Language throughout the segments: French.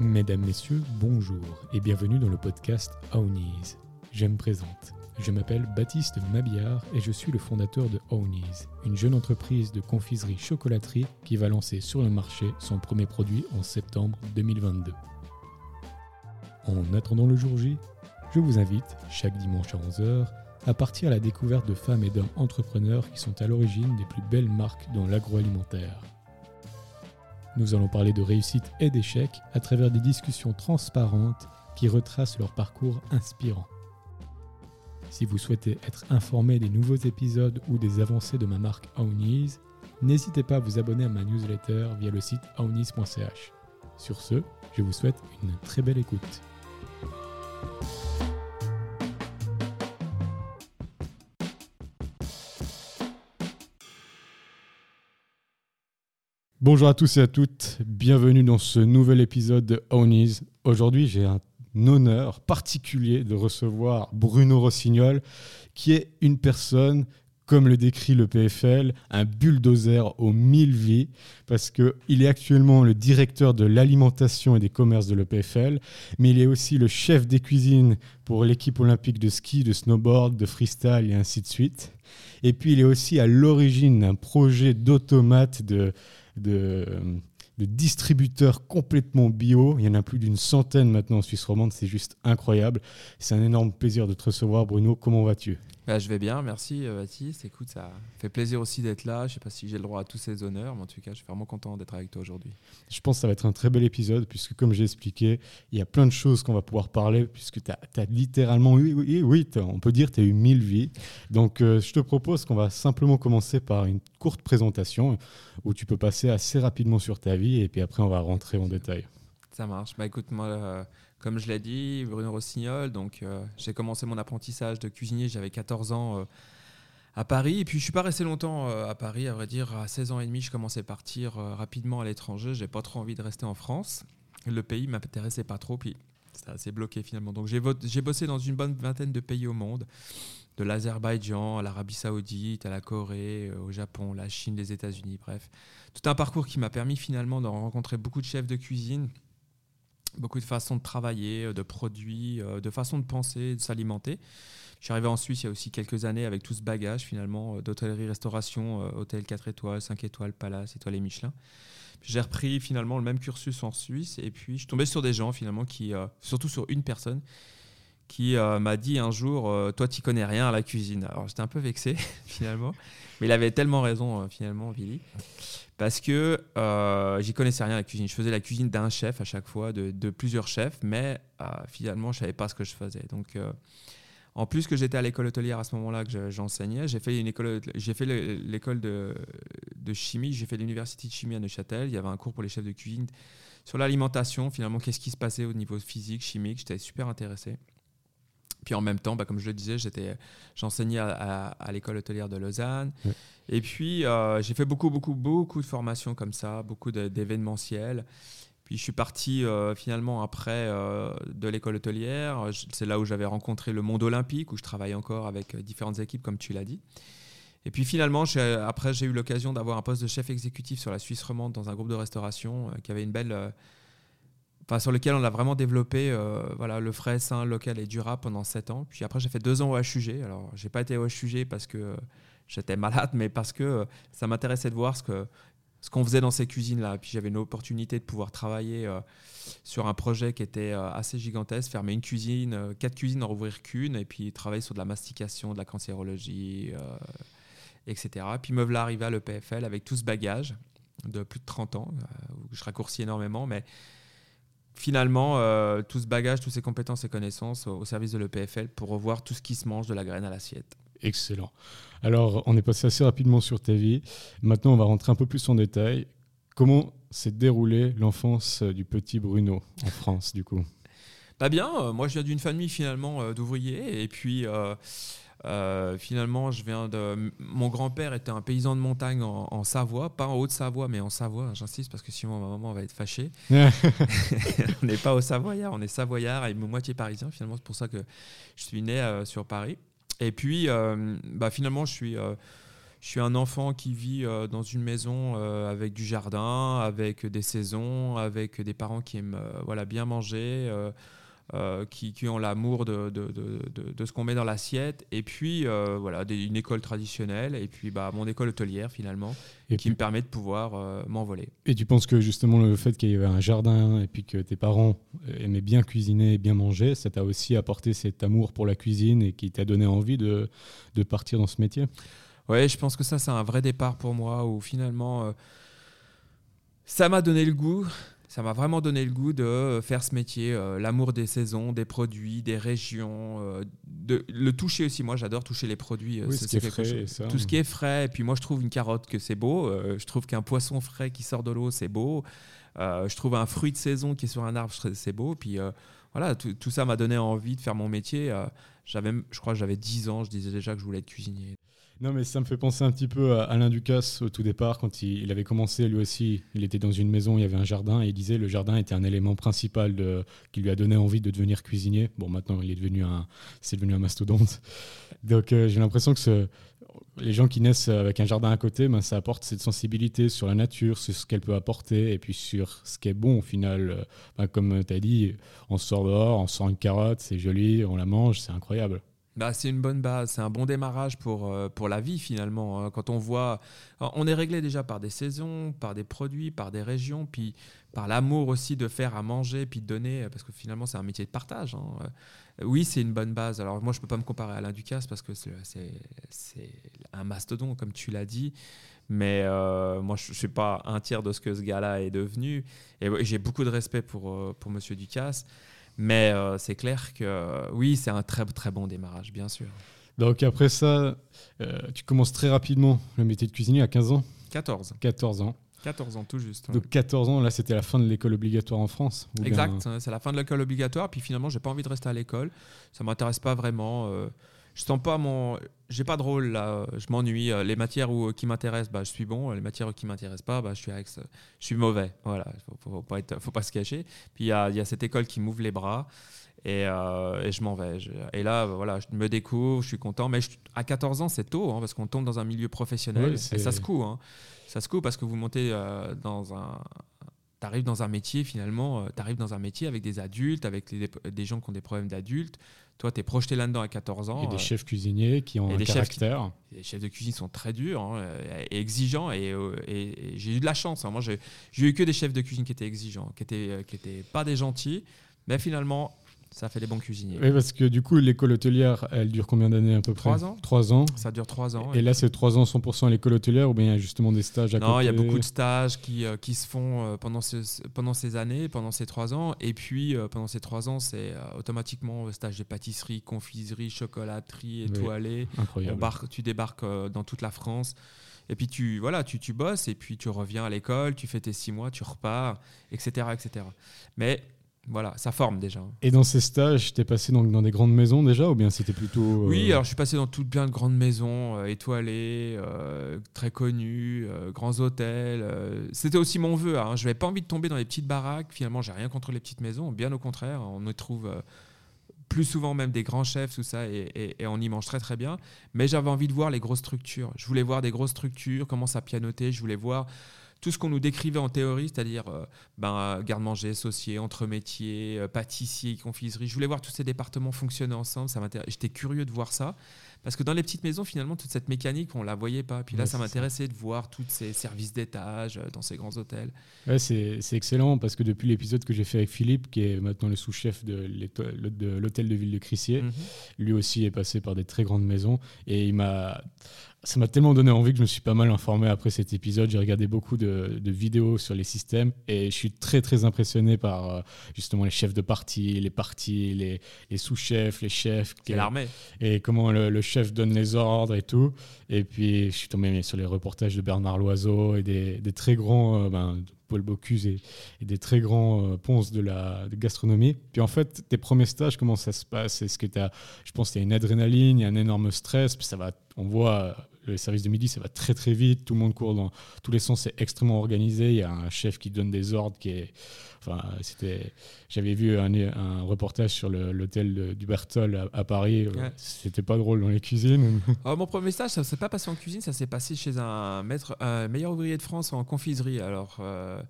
Mesdames, Messieurs, bonjour et bienvenue dans le podcast Ownies. Je me présente. Je m'appelle Baptiste Mabillard et je suis le fondateur de Ownies, une jeune entreprise de confiserie-chocolaterie qui va lancer sur le marché son premier produit en septembre 2022. En attendant le jour J, je vous invite, chaque dimanche à 11h, à partir à la découverte de femmes et d'hommes entrepreneurs qui sont à l'origine des plus belles marques dans l'agroalimentaire. Nous allons parler de réussite et d'échec à travers des discussions transparentes qui retracent leur parcours inspirant. Si vous souhaitez être informé des nouveaux épisodes ou des avancées de ma marque Ownies, n'hésitez pas à vous abonner à ma newsletter via le site ownies.ch. Sur ce, je vous souhaite une très belle écoute. Bonjour à tous et à toutes, bienvenue dans ce nouvel épisode de Ownies. Aujourd'hui, j'ai un honneur particulier de recevoir Bruno Rossignol, qui est une personne, comme le décrit le PFL, un bulldozer aux mille vies, parce qu'il est actuellement le directeur de l'alimentation et des commerces de l'EPFL, mais il est aussi le chef des cuisines pour l'équipe olympique de ski, de snowboard, de freestyle et ainsi de suite. Et puis il est aussi à l'origine d'un projet d'automate de de, distributeurs complètement bio. Il y en a plus d'une centaine maintenant en Suisse romande, c'est juste incroyable. C'est un énorme plaisir de te recevoir, Bruno. Comment vas-tu? Bah, je vais bien, merci euh, Baptiste. Écoute, ça fait plaisir aussi d'être là. Je ne sais pas si j'ai le droit à tous ces honneurs, mais en tout cas, je suis vraiment content d'être avec toi aujourd'hui. Je pense que ça va être un très bel épisode, puisque comme j'ai expliqué, il y a plein de choses qu'on va pouvoir parler, puisque tu as, littéralement, oui, oui, oui on peut dire, tu as eu mille vies. Donc, euh, je te propose qu'on va simplement commencer par une courte présentation, où tu peux passer assez rapidement sur ta vie, et puis après, on va rentrer en détail. Ça marche. Bah écoute, moi, euh, comme je l'ai dit, Bruno Rossignol, donc euh, j'ai commencé mon apprentissage de cuisinier, j'avais 14 ans euh, à Paris, et puis je suis pas resté longtemps à Paris, à vrai dire, à 16 ans et demi, je commençais à partir rapidement à l'étranger, j'ai pas trop envie de rester en France, le pays m'intéressait pas trop, puis ça s'est bloqué finalement. Donc j'ai bossé dans une bonne vingtaine de pays au monde, de l'Azerbaïdjan à l'Arabie Saoudite, à la Corée, au Japon, la Chine, les États-Unis, bref. Tout un parcours qui m'a permis finalement de rencontrer beaucoup de chefs de cuisine beaucoup de façons de travailler, euh, de produits, euh, de façons de penser, de s'alimenter. Je suis arrivé en Suisse il y a aussi quelques années avec tout ce bagage finalement euh, d'hôtellerie, restauration, hôtel 4 étoiles, 5 étoiles, Palace, étoiles et Michelin. J'ai repris finalement le même cursus en Suisse et puis je tombé sur des gens finalement qui, surtout sur une personne qui m'a dit un jour Toi, tu connais rien à la cuisine. Alors j'étais un peu vexé finalement, mais il avait tellement raison finalement, Billy parce que euh, j'y connaissais rien à la cuisine. Je faisais la cuisine d'un chef à chaque fois, de, plusieurs chefs, mais euh, finalement, je savais pas ce que je faisais. Donc, euh, en plus que j'étais à l'école hôtelière à ce moment-là que j'enseignais, j'ai fait fait l'école de, de, chimie, j'ai fait l'université de chimie à Neuchâtel. Il y avait un cours pour les chefs de cuisine sur l'alimentation. Finalement, qu'est-ce qui se passait au niveau physique, chimique? J'étais super intéressé. Puis en même temps, bah, comme je le disais, j'étais, j'enseignais à, l'école hôtelière de Lausanne. Et puis, euh, j'ai fait beaucoup, beaucoup, beaucoup de formations comme ça, beaucoup d'événementiels. Puis je suis parti euh, finalement après euh, de l'école hôtelière. C'est là où j'avais rencontré le monde olympique, où je travaille encore avec différentes équipes, comme tu l'as dit. Et puis finalement, après, j'ai eu l'occasion d'avoir un poste de chef exécutif sur la Suisse romande dans un groupe de restauration qui avait une belle sur lequel on a vraiment développé euh, voilà, le frais sain, local et durable pendant 7 ans. Puis après, j'ai fait 2 ans au HUG. Alors, j'ai pas été au HUG parce que j'étais malade, mais parce que euh, ça m'intéressait de voir ce que ce qu'on faisait dans ces cuisines-là. Puis j'avais une opportunité de pouvoir travailler euh, sur un projet qui était assez gigantesque, fermer une cuisine, quatre cuisines, en rouvrir qu'une, et puis travailler sur de la mastication, de la cancérologie, etc. Puis me voilà arrivé à l'EPFL avec tout ce bagage de plus de 30 ans, où je raccourcis énormément, mais finalement euh, tout ce bagage, toutes ces compétences et connaissances au, service de l'EPFL pour revoir tout ce qui se mange de la graine à l'assiette. Excellent. Alors, on est passé assez rapidement sur ta vie. Maintenant, on va rentrer un peu plus en détail. Comment s'est déroulée l'enfance du petit Bruno en France, du coup? Pas bien. Euh, moi, je viens d'une famille finalement euh, d'ouvriers. Et puis, euh, finalement, je viens de. Mon grand-père était un paysan de montagne en, Savoie, pas en Haute-Savoie, mais en Savoie. J'insiste parce que sinon ma maman va être fâchée. on n'est pas au Savoyard, on est Savoyard et moitié parisien. Finalement, c'est pour ça que je suis né euh, sur Paris. Et puis, euh, bah, finalement, je suis. je je suis un enfant qui vit dans une maison avec du jardin, avec des saisons, avec des parents qui aiment voilà, bien manger. Euh, qui, ont l'amour de, de, de, de, ce qu'on met dans l'assiette, et puis euh, voilà, une école traditionnelle, et puis bah, mon école hôtelière finalement, et qui me permet de pouvoir euh, m'envoler. Et tu penses que justement le fait qu'il y ait un jardin, et puis que tes parents aimaient bien cuisiner et bien manger, ça t'a aussi apporté cet amour pour la cuisine et qui t'a donné envie de, partir dans ce métier? Oui, je pense que ça c'est un vrai départ pour moi, où finalement ça m'a donné le goût ça m'a vraiment donné le goût de euh, faire ce métier, euh, l'amour des saisons, des produits, des régions, euh, de le toucher aussi. Moi, j'adore toucher les produits. Oui, ce qui est frais, Tout ce qui est frais. Et puis moi, je trouve une carotte que c'est beau. je trouve qu'un poisson frais qui sort de l'eau, c'est beau. je trouve un fruit de saison qui est sur un arbre, c'est beau. Puis voilà, tout, ça m'a donné envie de faire mon métier. J'avais, je crois que j'avais 10 ans, je disais déjà que je voulais être cuisinier. Non, mais ça me fait penser un petit peu à Alain Ducasse au tout départ, quand il, avait commencé lui aussi. Il était dans une maison, il y avait un jardin, et il disait le jardin était un élément principal qui lui a donné envie de devenir cuisinier. Bon, maintenant, il est devenu un, c'est devenu un mastodonte. Donc, euh, j'ai l'impression que les gens qui naissent avec un jardin à côté, ben, ça apporte cette sensibilité sur la nature, sur ce qu'elle peut apporter, et puis sur ce qui est bon au final. Ben, comme tu as dit, on sort dehors, on sort une carotte, c'est joli, on la mange, c'est incroyable. Bah, c'est une bonne base, c'est un bon démarrage pour, euh, pour la vie finalement. Hein. Quand on voit, on est réglé déjà par des saisons, par des produits, par des régions, puis par l'amour aussi de faire à manger, puis de donner, parce que finalement c'est un métier de partage. Hein. Euh, oui, c'est une bonne base. Alors moi je peux pas me comparer à Alain Ducasse parce que c'est un mastodon comme tu l'as dit. Mais euh, moi, je ne suis pas un tiers de ce que ce gars-là est devenu. Et j'ai beaucoup de respect pour, pour Ducasse. Mais euh, c'est clair que oui, c'est un très très bon démarrage, bien sûr. Donc après ça, euh, tu commences très rapidement le métier de cuisinier à 15 ans? 14. 14 ans. 14 ans tout juste. Donc 14 ans, là c'était la fin de l'école obligatoire en France Exact, c'est la fin de l'école obligatoire. Puis finalement, j'ai pas envie de rester à l'école. Ça m'intéresse pas vraiment. Euh, je sens pas mon j'ai pas de rôle là. Je m'ennuie. Les matières où, qui m'intéressent bah, je suis bon. Les matières qui m'intéressent pas bah, je suis avec, je suis mauvais. Voilà. Faut, faut, pas être, faut pas se cacher. Puis il y a, y a, cette école qui m'ouvre les bras et, euh, et je m'en vais. Et là voilà je me découvre je suis content. Mais à 14 ans c'est tôt hein, parce qu'on tombe dans un milieu professionnel et ça se coud hein. ça se coud parce que vous montez euh, dans un tu arrives dans un métier finalement, euh, tu arrives dans un métier avec des adultes, avec des gens qui ont des problèmes d'adultes, toi, tu es projeté là-dedans à 14 ans. Et des euh, chefs cuisiniers qui ont un des caractère. Chefs, les chefs de cuisine sont très durs hein, et exigeants. Euh, et, j'ai eu de la chance. Hein. Moi, j'ai eu que des chefs de cuisine qui étaient exigeants, qui n'étaient euh, qui étaient pas des gentils. Mais finalement, ça fait des bons cuisiniers. Oui, parce que du coup, l'école hôtelière, elle dure combien d'années à peu près Trois ans. Trois ans. Ça dure trois ans. Et, là, c'est trois ans 100% à l'école hôtelière ou bien il y a justement des stages à Non, il y a beaucoup de stages qui, euh, qui se font euh, pendant, pendant ces années, pendant ces trois ans. Et puis, euh, pendant ces trois ans, c'est automatiquement stage de pâtisserie, confiserie, chocolaterie, étoilée. incroyable. tu débarques dans toute la France. Et puis tu, voilà, tu, tu bosses et puis tu reviens à l'école, tu fais tes six mois, tu repars, etc. etc. Mais voilà, ça forme déjà. Et dans ces stages, tu es passé donc dans des grandes maisons déjà ou bien c'était plutôt... Euh, oui, alors je suis passé dans toutes bien de grandes maisons, euh, étoilées, euh, très connues, grands hôtels. c'était aussi mon vœu. Hein. Je n'avais pas envie de tomber dans les petites baraques. Finalement, j'ai rien contre les petites maisons. Bien au contraire, on y trouve plus souvent même des grands chefs, tout ça, et, et on y mange très très bien. Mais j'avais envie de voir les grosses structures. Je voulais voir des grosses structures, comment ça pianotait. Je voulais voir tout ce qu'on nous décrivait en théorie, c'est-à-dire euh, ben, garde-manger, saucier, entre-métiers, euh, pâtissier, confiserie. Je voulais voir tous ces départements fonctionner ensemble. Ça J'étais curieux de voir ça. Parce que dans les petites maisons, finalement, toute cette mécanique, on ne la voyait pas. Puis là, ça m'intéressait de voir tous ces services d'étage euh, dans ces grands hôtels. Ouais, c'est excellent parce que depuis l'épisode que j'ai fait avec Philippe, qui est maintenant le sous-chef de l'hôtel de ville de Crissier, mhm. lui aussi est passé par des très grandes maisons. Et il m'a ça m'a tellement donné envie que je me suis pas mal informé après cet épisode. J'ai regardé beaucoup de, vidéos sur les systèmes et je suis très très impressionné par euh, justement les chefs de parti, les partis, les, sous-chefs, les chefs. l'armée. Et comment le, chef donne les ordres et tout. Et puis je suis tombé sur les reportages de Bernard Loiseau et des, très grands. Euh, ben, Paul Bocuse et, des très grands euh, ponces de la gastronomie. Puis en fait, tes premiers stages, comment ça se passe? Est-ce que tu as, je pense, qu'il y a une adrénaline, un énorme stress, puis ça va, on voit le service de midi, ça va très très vite, tout le monde court dans tous les sens, c'est extrêmement organisé. Il y a un chef qui donne des ordres qui est. Enfin, c'était. J'avais vu un, un, reportage sur l'hôtel du Bertol à, Paris. C'était pas drôle dans les cuisines. Alors, mon premier stage, ça s'est pas passé en cuisine, ça s'est passé chez un maître, un meilleur ouvrier de France en confiserie. Alors. Euh,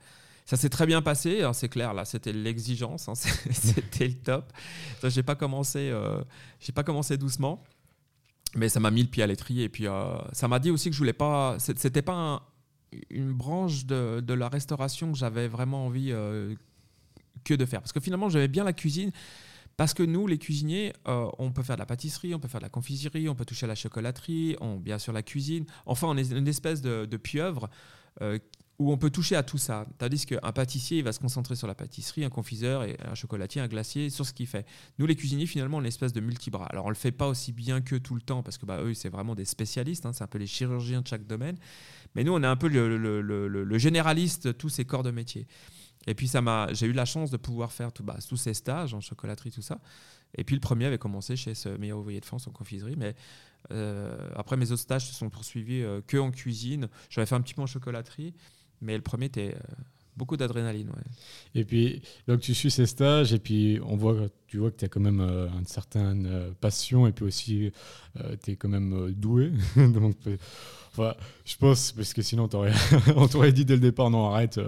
ça s'est très bien passé, hein, c'est clair. Là, c'était l'exigence, hein, c'était le top. J'ai pas commencé, euh, pas commencé doucement, mais ça m'a mis le pied à l'étrier. Et puis, euh, ça m'a dit aussi que je voulais pas. C'était pas une branche de, la restauration que j'avais vraiment envie euh, que de faire, parce que finalement, j'avais bien la cuisine. Parce que nous, les cuisiniers, on peut faire de la pâtisserie, on peut faire de la confiserie, on peut toucher à la chocolaterie, on, bien sûr la cuisine. Enfin, on est une espèce de, pieuvre où on peut toucher à tout ça. Tandis qu'un pâtissier, il va se concentrer sur la pâtisserie, un confiseur et un chocolatier, un glacier, sur ce qu'il fait. Nous, les cuisiniers, finalement, on est une espèce de multibras. Alors, on le fait pas aussi bien que tout le temps, parce que bah, eux, c'est vraiment des spécialistes, hein, c'est un peu les chirurgiens de chaque domaine. Mais nous, on est un peu le, généraliste de tous ces corps de métier. Et puis, ça m'a, j'ai eu la chance de pouvoir faire tout, bah, tous ces stages en chocolaterie, tout ça. Et puis, le premier avait commencé chez ce meilleur ouvrier de France en confiserie. Mais euh, après, mes autres stages se sont poursuivis euh, que en cuisine. J'avais fait un petit peu en chocolaterie. Mais le premier, tu euh, beaucoup d'adrénaline. Et puis, donc tu suis ces stages, et puis on voit, tu vois que tu as quand même euh, une certaine euh, passion, et puis aussi, tu es quand même doué. donc, enfin, je pense, parce que sinon, on t'aurait dit dès le départ, non, arrête,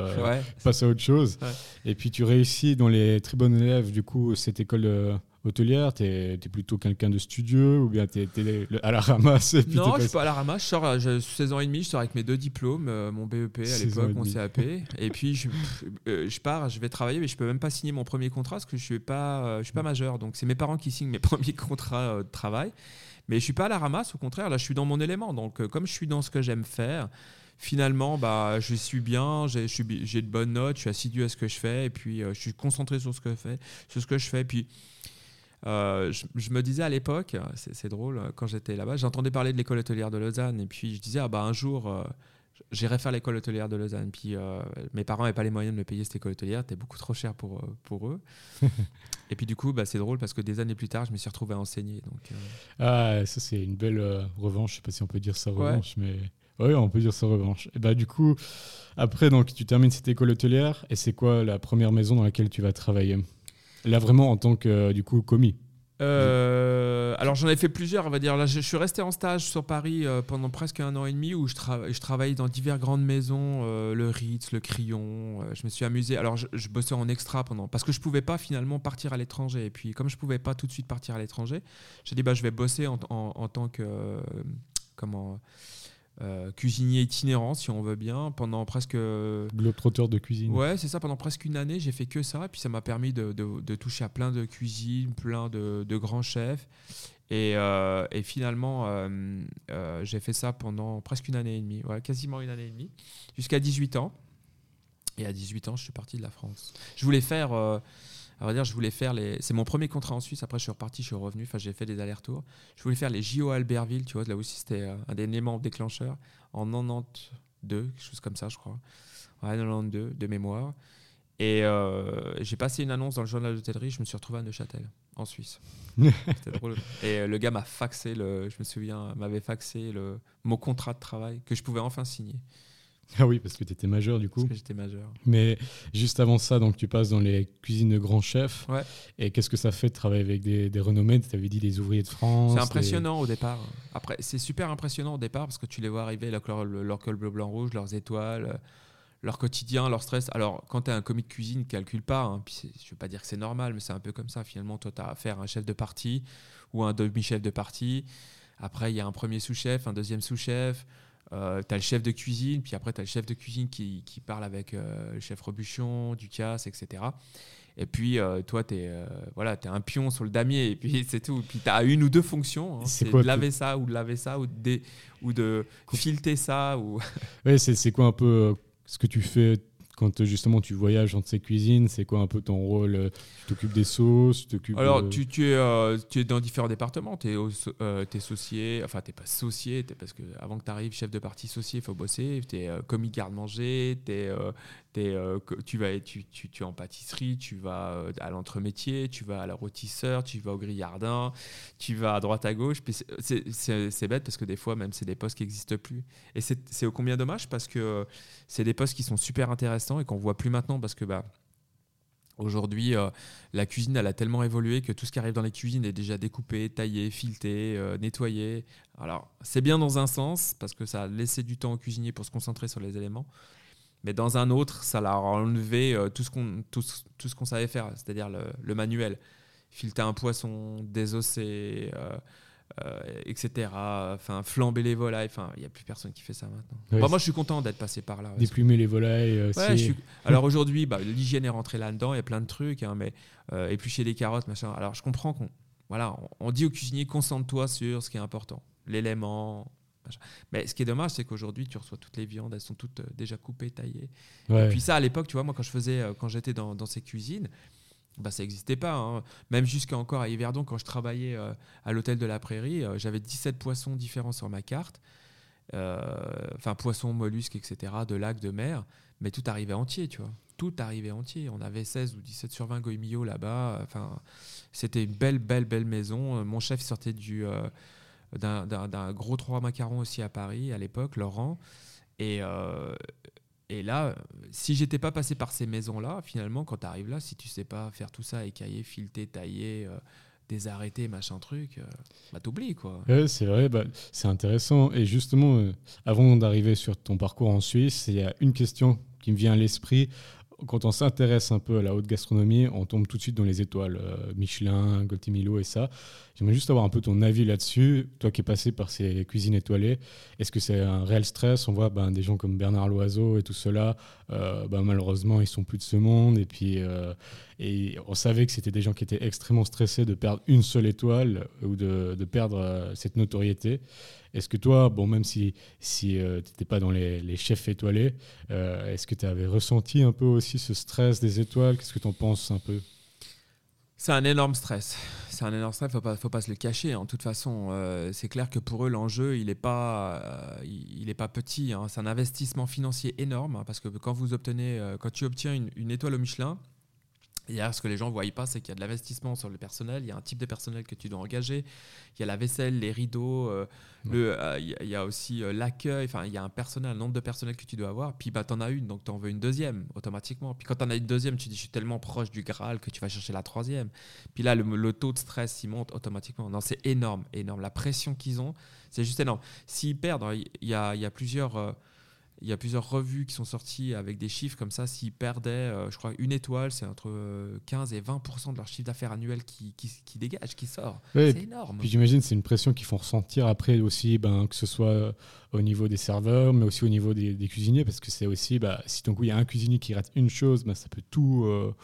passe à autre chose. Et puis, tu réussis dans les très bons élèves, du coup, cette école hôtelière Tu es, plutôt quelqu'un de studieux ou bien tu es, à la ramasse Non, je suis pas à la ramasse. Je sors, j'ai 16 ans et demi, je sors avec mes deux diplômes, euh, mon BEP à l'époque, mon CAP. et puis je, euh, je, pars, je vais travailler, mais je peux même pas signer mon premier contrat parce que je suis pas, euh, je suis pas majeur. Donc c'est mes parents qui signent mes premiers contrats de travail. Mais je suis pas à la ramasse, au contraire, là je suis dans mon élément. Donc comme je suis dans ce que j'aime faire, finalement, bah, je suis bien, j'ai de bonnes notes, je suis assidu à ce que je fais, et puis je suis concentré sur ce que je fais, sur ce que je fais. Puis euh, je, me disais à l'époque, c'est drôle, quand j'étais là-bas, j'entendais parler de l'école hôtelière de Lausanne et puis je disais, ah bah un jour, euh, j'irai faire l'école hôtelière de Lausanne. Puis euh, mes parents n'avaient pas les moyens de me payer cette école hôtelière, c'était beaucoup trop cher pour, pour eux. et puis du coup, bah, c'est drôle parce que des années plus tard, je me suis retrouvé à enseigner. Donc, Ah, ça c'est une belle revanche, je sais pas si on peut dire ça revanche, mais... Oui, on peut dire ça revanche. Et bah, du coup, après, donc, tu termines cette école hôtelière et c'est quoi la première maison dans laquelle tu vas travailler? Là, vraiment en tant que, du coup, commis euh, alors j'en ai fait plusieurs, on va dire. Là, je, suis resté en stage sur Paris euh, pendant presque un an et demi où je, je travaillais dans diverses grandes maisons, euh, le Ritz, le Crillon. je me suis amusé. Alors je, bossais en extra pendant parce que je pouvais pas finalement partir à l'étranger. Et puis comme je pouvais pas tout de suite partir à l'étranger, j'ai dit bah je vais bosser en, en tant que comment euh, cuisinier itinérant, si on veut bien, pendant presque. Globetrotter de cuisine. Ouais, c'est ça. Pendant presque une année, j'ai fait que ça. Et puis ça m'a permis de, toucher à plein de cuisines, plein de, grands chefs. Et, euh, finalement, euh, j'ai fait ça pendant presque une année et demie, ouais, quasiment une année et demie, jusqu'à 18 ans. Et à 18 ans, je suis parti de la France. Je voulais faire à vrai dire, je voulais faire les. C'est mon premier contrat en Suisse. Après, je suis reparti, je suis revenu. Enfin, j'ai fait des allers-retours. Je voulais faire les JO Albertville, tu vois. Là aussi, c'était euh, un des éléments déclencheurs en 92, quelque chose comme ça, je crois. Ouais, 92 de mémoire. Et euh, j'ai passé une annonce dans le journal d'hôtellerie. Je me suis retrouvé à Neuchâtel, en Suisse. C'était drôle. Et euh, le gars m'a faxé, le, je me souviens, m'avait faxé le, mon contrat de travail que je pouvais enfin signer. Ah oui, parce que tu étais majeur du coup. Parce que j'étais majeur. Mais juste avant ça, donc tu passes dans les cuisines de grands chefs. Ouais. Et qu'est-ce que ça fait de travailler avec des, des renommés Tu avais dit des ouvriers de France. C'est impressionnant au départ. Après, c'est super impressionnant au départ parce que tu les vois arriver, leur, leur, leur col bleu, blanc, rouge, leurs étoiles, leur quotidien, leur stress. Alors, quand tu es un commis de cuisine, calcule pas. Hein, puis je ne veux pas dire que c'est normal, mais c'est un peu comme ça. Finalement, toi, tu as affaire à un chef de partie ou un demi-chef de partie. Après, il y a un premier sous-chef, un deuxième sous-chef. Euh, tu as le chef de cuisine, puis après tu as le chef de cuisine qui, qui parle avec euh, le chef Rebuchon, Ducasse, etc. Et puis euh, toi, tu es, voilà, es un pion sur le damier, et puis c'est tout. Puis tu as une ou deux fonctions hein. c'est de laver ça, ou de laver ça, ou de, ou de fileter ça. Ou... c'est quoi un peu ce que tu fais quand justement tu voyages entre ces cuisines, c'est quoi un peu ton rôle Tu t'occupes des sauces tu Alors, tu, tu, es, tu es dans différents départements. Tu es, es, associé, enfin, tu n'es pas associé, parce que avant que tu arrives chef de partie associé, il faut bosser. Tu es commis garde-manger, es, tu, vas, tu, tu, es en pâtisserie, tu vas à l'entremétier, tu vas à la rôtisseur, tu vas au grillardin, tu vas à droite à gauche. C'est bête parce que des fois, même, c'est des postes qui n'existent plus. Et c'est au combien dommage parce que c'est des postes qui sont super intéressants et qu'on voit plus maintenant parce que bah, Aujourd'hui, euh, la cuisine, elle a tellement évolué que tout ce qui arrive dans les cuisines est déjà découpé, taillé, fileté, euh, nettoyé. Alors, c'est bien dans un sens, parce que ça a laissé du temps au cuisinier pour se concentrer sur les éléments. Mais dans un autre, ça l'a enlevé euh, tout ce qu'on tout, ce qu'on savait faire, c'est-à-dire le, le, manuel. Fileter un poisson, désosser, euh, etc. Enfin, flamber les volailles. Enfin, il n'y a plus personne qui fait ça maintenant. moi, je suis content d'être passé par là. Déplumer les volailles. Euh, Alors aujourd'hui, bah, l'hygiène est rentrée là-dedans. Il y a plein de trucs, hein, mais euh, éplucher les carottes, machin. Alors je comprends qu'on, voilà, on, dit au cuisinier concentre-toi sur ce qui est important, l'élément. Mais ce qui est dommage, c'est qu'aujourd'hui, tu reçois toutes les viandes, elles sont toutes déjà coupées, taillées. Et puis ça, à l'époque, tu vois, moi, quand je faisais, quand j'étais dans, dans ces cuisines, bah, ça n'existait pas. Hein. Même jusqu'à encore à Yverdon, quand je travaillais euh, à l'hôtel de la Prairie, euh, j'avais 17 poissons différents sur ma carte. Euh, enfin, poissons, mollusques, etc., de lac, de mer. Mais tout arrivait entier, tu vois. Tout arrivait entier. On avait 16 ou 17 sur 20 goemillo là-bas. Enfin, c'était une belle, belle, belle maison. Mon chef sortait du, d'un, gros trois macarons aussi à Paris à l'époque, Laurent. Et, et là, si j'étais pas passé par ces maisons-là, finalement, quand tu arrives là, si tu sais pas faire tout ça, écailler, fileter, tailler, euh, désarrêter, machin truc, euh, bah t'oublies quoi. c'est vrai, bah, c'est intéressant. Et justement, euh, avant d'arriver sur ton parcours en Suisse, il y a une question qui me vient à l'esprit quand on s'intéresse un peu à la haute gastronomie, on tombe tout de suite dans les étoiles, euh, Michelin, Goltimilo et ça. J'aimerais juste avoir un peu ton avis là-dessus. Toi qui es passé par ces cuisines étoilées, est-ce que c'est un réel stress? On voit ben, des gens comme Bernard Loiseau et tout cela, euh, ben, malheureusement, ils sont plus de ce monde. Et puis, euh, et on savait que c'était des gens qui étaient extrêmement stressés de perdre une seule étoile ou de, perdre cette notoriété. Est-ce que toi, bon, même si, si euh, tu n'étais pas dans les, chefs étoilés, euh, est-ce que tu avais ressenti un peu aussi ce stress des étoiles? Qu'est-ce que tu en penses un peu? C'est un énorme stress. C'est un énorme stress, faut pas, faut pas se le cacher. En toute façon, euh, c'est clair que pour eux, l'enjeu, il n'est pas, il, est pas petit. Hein. C'est un investissement financier énorme hein, parce que quand vous obtenez, quand tu obtiens une étoile au Michelin, Hier, ce que les gens ne voient pas, c'est qu'il y a de l'investissement sur le personnel, il y a un type de personnel que tu dois engager, il y a la vaisselle, les rideaux, euh, le, euh, il y a aussi euh, l'accueil, enfin, il y a un personnel, un nombre de personnel que tu dois avoir, puis bah, tu en as une, donc tu en veux une deuxième automatiquement. Puis quand tu en as une deuxième, tu dis je suis tellement proche du Graal que tu vas chercher la troisième. Puis là, le, taux de stress, il monte automatiquement. Non, c'est énorme, énorme. La pression qu'ils ont, c'est juste énorme. S'ils perdent, il y a, il y a plusieurs il y a plusieurs revues qui sont sorties avec des chiffres comme ça. S'ils perdaient, euh, je crois, une étoile, c'est entre 15 et 20% de leur chiffre d'affaires annuel qui, qui, dégage, qui sort. c'est énorme. Puis j'imagine c'est une pression qu'ils font ressentir après aussi, ben, que ce soit au niveau des serveurs, mais aussi au niveau des, cuisiniers, parce que c'est aussi, bah, si ton coup il y a un cuisinier qui rate une chose, bah, ça, peut tout, euh,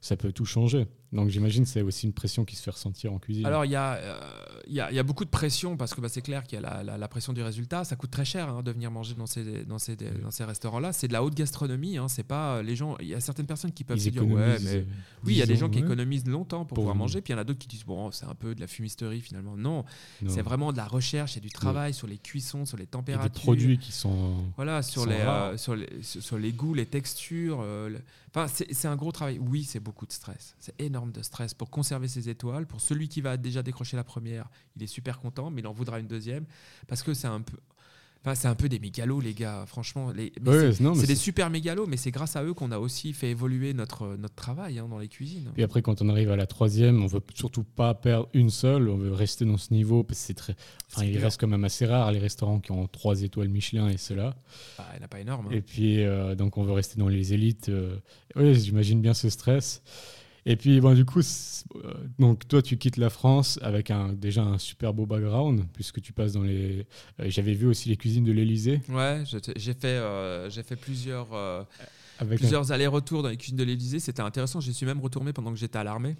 ça peut tout changer. Donc j'imagine c'est aussi une pression qui se fait ressentir en cuisine. Alors il y, euh, y, a, y, a, beaucoup de pression parce que bah, c'est clair qu'il y a la, la, pression du résultat. Ça coûte très cher hein, de venir manger dans ces, dans ces, dans ces restaurants-là. C'est de la haute gastronomie. Hein, c'est pas les gens. Il y a certaines personnes qui peuvent se dire ouais, mais oui, il y a des gens qui économisent longtemps pour, pouvoir manger. Puis il y en a d'autres qui disent bon, c'est un peu de la fumisterie finalement. Non, c'est vraiment de la recherche et du travail sur les cuissons, sur les températures. Des produits qui sont voilà sur les, euh, sur les sur les goûts, les textures. Euh, enfin, c'est un gros travail. Oui, c'est beaucoup de stress. C'est énorme de stress pour conserver ses étoiles. Pour celui qui va déjà décrocher la première, il est super content, mais il en voudra une deuxième parce que c'est un peu. Enfin, c'est un peu des mégalos, les gars, franchement. Les... c'est des super mégalos, mais c'est grâce à eux qu'on a aussi fait évoluer notre, notre travail hein, dans les cuisines. Et après, quand on arrive à la troisième, on veut surtout pas perdre une seule, on veut rester dans ce niveau, parce que c'est très. Enfin, il reste quand même assez rare les restaurants qui ont trois étoiles Michelin et cela. Bah, il n'y en a pas énorme. Hein. Et puis, euh, donc, on veut rester dans les élites. Euh, oui, j'imagine bien ce stress. Et puis, bon, du coup, euh, donc toi, tu quittes la France avec un, déjà un super beau background, puisque tu passes dans les. Euh, j'avais vu aussi les cuisines de l'Elysée. Ouais, j'ai fait, euh, j'ai fait plusieurs, plusieurs allers-retours dans les cuisines de l'Elysée. C'était intéressant. J'y suis même retourné pendant que j'étais à l'armée.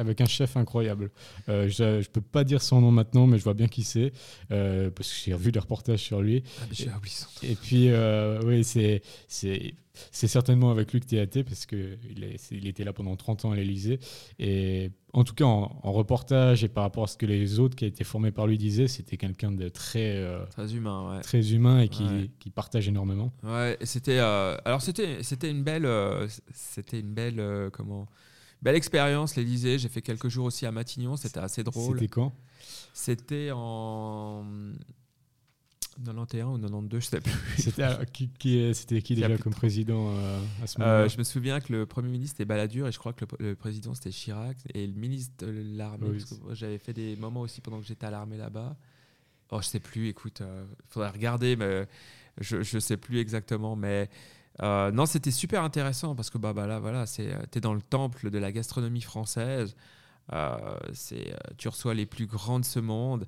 Avec un chef incroyable. Euh, je ne peux pas dire son nom maintenant, mais je vois bien qui c'est, euh, parce que j'ai revu des reportages sur lui. Ah, et, et, puis, euh, oui, c'est c'est certainement avec lui que tu es athée, parce qu'il il était là pendant 30 ans à l'Elysée. Et en tout cas, en, reportage et par rapport à ce que les autres qui étaient formés par lui disaient, c'était quelqu'un de très, très humain, ouais. très humain et qui, qui partage énormément. Ouais, c'était alors c'était c'était une belle c'était une belle comment Belle expérience, l'Elysée. J'ai fait quelques jours aussi à Matignon. C'était assez drôle. C'était quand? C'était en 91 ou 92, je sais plus. C'était qui, qui, c'était qui déjà comme président euh, à ce moment-là? Euh, Je me souviens que le Premier ministre était Balladur et je crois que le, président c'était Chirac et le ministre de l'armée. J'avais fait des moments aussi pendant que j'étais à l'armée là-bas. Oh, je sais plus, écoute, il euh, faudrait regarder, mais je ne sais plus exactement. Mais euh, non, c'était super intéressant parce que bah, bah là, voilà, euh, es dans le temple de la gastronomie française. Euh, c'est, tu reçois les plus grands de ce monde.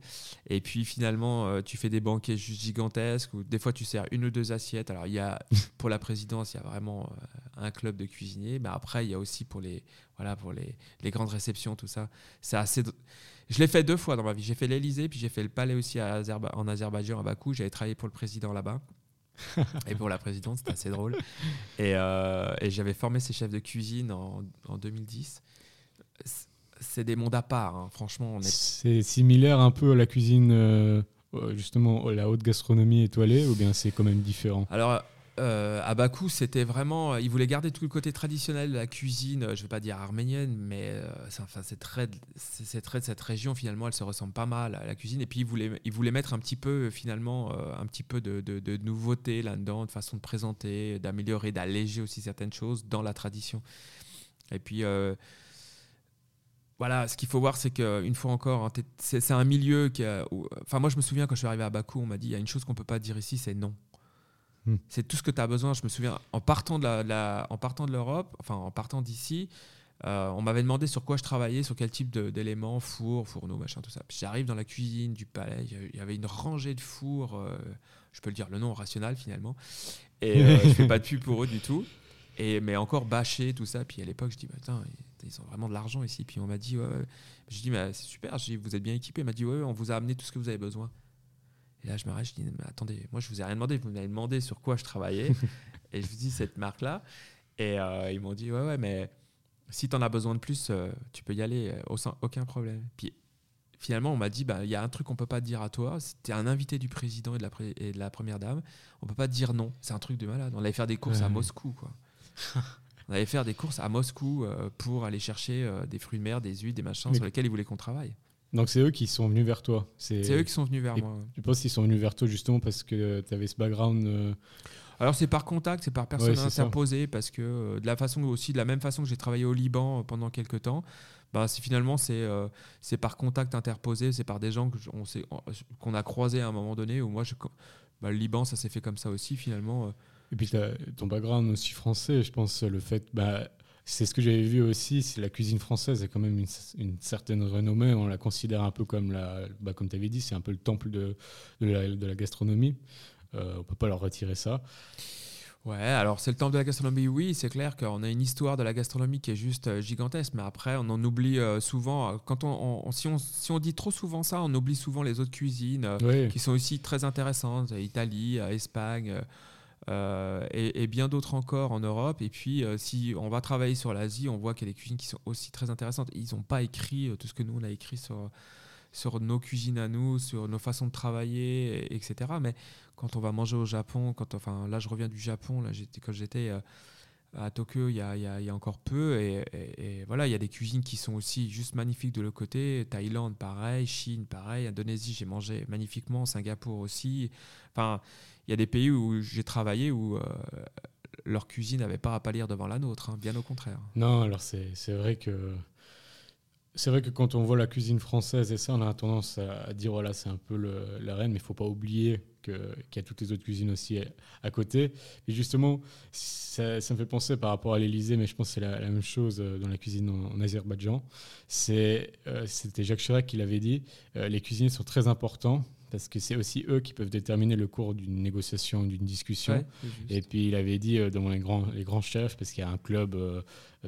Et puis finalement, tu fais des banquets juste gigantesques où des fois tu sers une ou deux assiettes. Alors, il y a, pour la présidence, il y a vraiment un club de cuisiniers. Mais après, il y a aussi pour les, voilà, pour les, les grandes réceptions, tout ça. C'est assez. Je l'ai fait deux fois dans ma vie. J'ai fait l'Elysée, puis j'ai fait le palais aussi à en Azerbaïdjan, à Bakou. J'avais travaillé pour le président là-bas. et pour la présidente, c'était assez drôle. Euh, et, j'avais formé ces chefs de cuisine en, 2010. C'est des mondes à part, hein. franchement. C'est similaire un peu à la cuisine, euh, justement, la haute gastronomie étoilée, ou bien c'est quand même différent? Alors, euh, à Bakou, c'était vraiment. Ils voulaient garder tout le côté traditionnel de la cuisine, je ne vais pas dire arménienne, mais euh, enfin, c'est très, c'est de cette région, finalement, elle se ressemble pas mal à la cuisine. Et puis, ils voulaient, mettre un petit peu, finalement, euh, un petit peu de, nouveauté là-dedans, de façon de présenter, d'améliorer, d'alléger aussi certaines choses dans la tradition. Et puis. voilà, ce qu'il faut voir, c'est qu'une fois encore, hein, c'est un milieu qui. enfin, moi, je me souviens quand je suis arrivé à Bakou, on m'a dit il y a une chose qu'on peut pas dire ici, c'est non. Hmm. C'est tout ce que tu as besoin. Je me souviens, en partant de, la, en partant de l'Europe, enfin en partant d'ici, euh, on m'avait demandé sur quoi je travaillais, sur quel type d'éléments, four, fourneau, machin, tout ça. J'arrive dans la cuisine du palais, il y avait une rangée de fours, euh, je peux le dire, le nom rationnel finalement. Et euh, je fais pas de pub pour eux du tout. Et, mais encore bâché, tout ça. Puis à l'époque, je dis, bah, ils ont vraiment de l'argent ici. Puis on m'a dit, je dis, mais c'est super, je vous êtes bien équipé. Il m'a dit, ouais, on vous a amené tout ce que vous avez besoin. Et là, je m'arrête, je dis, mais attendez, moi, je vous ai rien demandé, vous m'avez demandé sur quoi je travaillais. et je vous dis, cette marque-là. Et euh, ils m'ont dit, ouais, ouais, mais si tu en as besoin de plus, euh, tu peux y aller, euh, aucun problème. Puis finalement, on m'a dit, bah, il y a un truc qu'on peut pas dire à toi. C'était un invité du président et de, la et de la première dame. On peut pas dire non. C'est un truc de malade. On allait faire des courses à Moscou, quoi. on allait faire des courses à Moscou pour aller chercher des fruits de mer, des huiles, des machins sur lesquels ils voulaient qu'on travaille. Donc c'est eux qui sont venus vers toi. C'est eux qui sont venus vers moi. Tu penses qu'ils sont venus vers toi justement parce que tu avais ce background euh, Alors c'est par contact, c'est par personne interposée parce que euh, de la façon aussi de la même façon que j'ai travaillé au Liban euh, pendant quelques temps, bah finalement c'est c'est par contact interposé, c'est par des gens qu'on a croisés à un moment donné où moi je, bah, le Liban ça s'est fait comme ça aussi finalement. Et puis ton background aussi français, je pense le fait bah, c'est ce que j'avais vu aussi, la cuisine française a quand même une, certaine renommée. On la considère un peu comme, la, bah, comme tu avais dit, c'est un peu le temple de, de, la, gastronomie. Euh, on ne peut pas leur retirer ça. Ouais, alors c'est le temple de la gastronomie, oui, c'est clair qu'on a une histoire de la gastronomie qui est juste euh, gigantesque, mais après on en oublie euh, souvent, quand on, si, on, si on dit trop souvent ça, on oublie souvent les autres cuisines qui sont aussi très intéressantes, Italie, Espagne, euh, et, bien d'autres encore en Europe. Et puis, euh, si on va travailler sur l'Asie, on voit qu'il y a des cuisines qui sont aussi très intéressantes. Ils n'ont pas écrit euh, tout ce que nous, on a écrit sur, sur nos cuisines à nous, sur nos façons de travailler, etc. Mais quand on va manger au Japon, quand, enfin, là, je reviens du Japon, là, quand j'étais à Tokyo il y, a, y, a, encore peu. Et, voilà, il y a des cuisines qui sont aussi juste magnifiques de l'autre côté. Thaïlande, pareil. Chine, pareil. Indonésie, j'ai mangé magnifiquement. Singapour aussi. Enfin, y a des pays où j'ai travaillé où euh, leur cuisine n'avait pas à pâlir devant la nôtre, hein, bien au contraire. Non, alors c'est vrai que c'est vrai que quand on voit la cuisine française et ça, on a tendance à dire voilà, c'est un peu la reine, mais il faut pas oublier qu'il y a toutes les autres cuisines aussi à côté. Et justement, ça, me fait penser par rapport à l'Elysée, mais je pense que c'est la, même chose euh, dans la cuisine en, Azerbaïdjan. Euh, c'était Jacques Chirac qui l'avait dit, les cuisiniers sont très importants parce que c'est aussi eux qui peuvent déterminer le cours d'une négociation, d'une discussion. Ouais. Et puis il avait dit euh, dans les grands, les grands chefs, parce qu'il y a un club euh,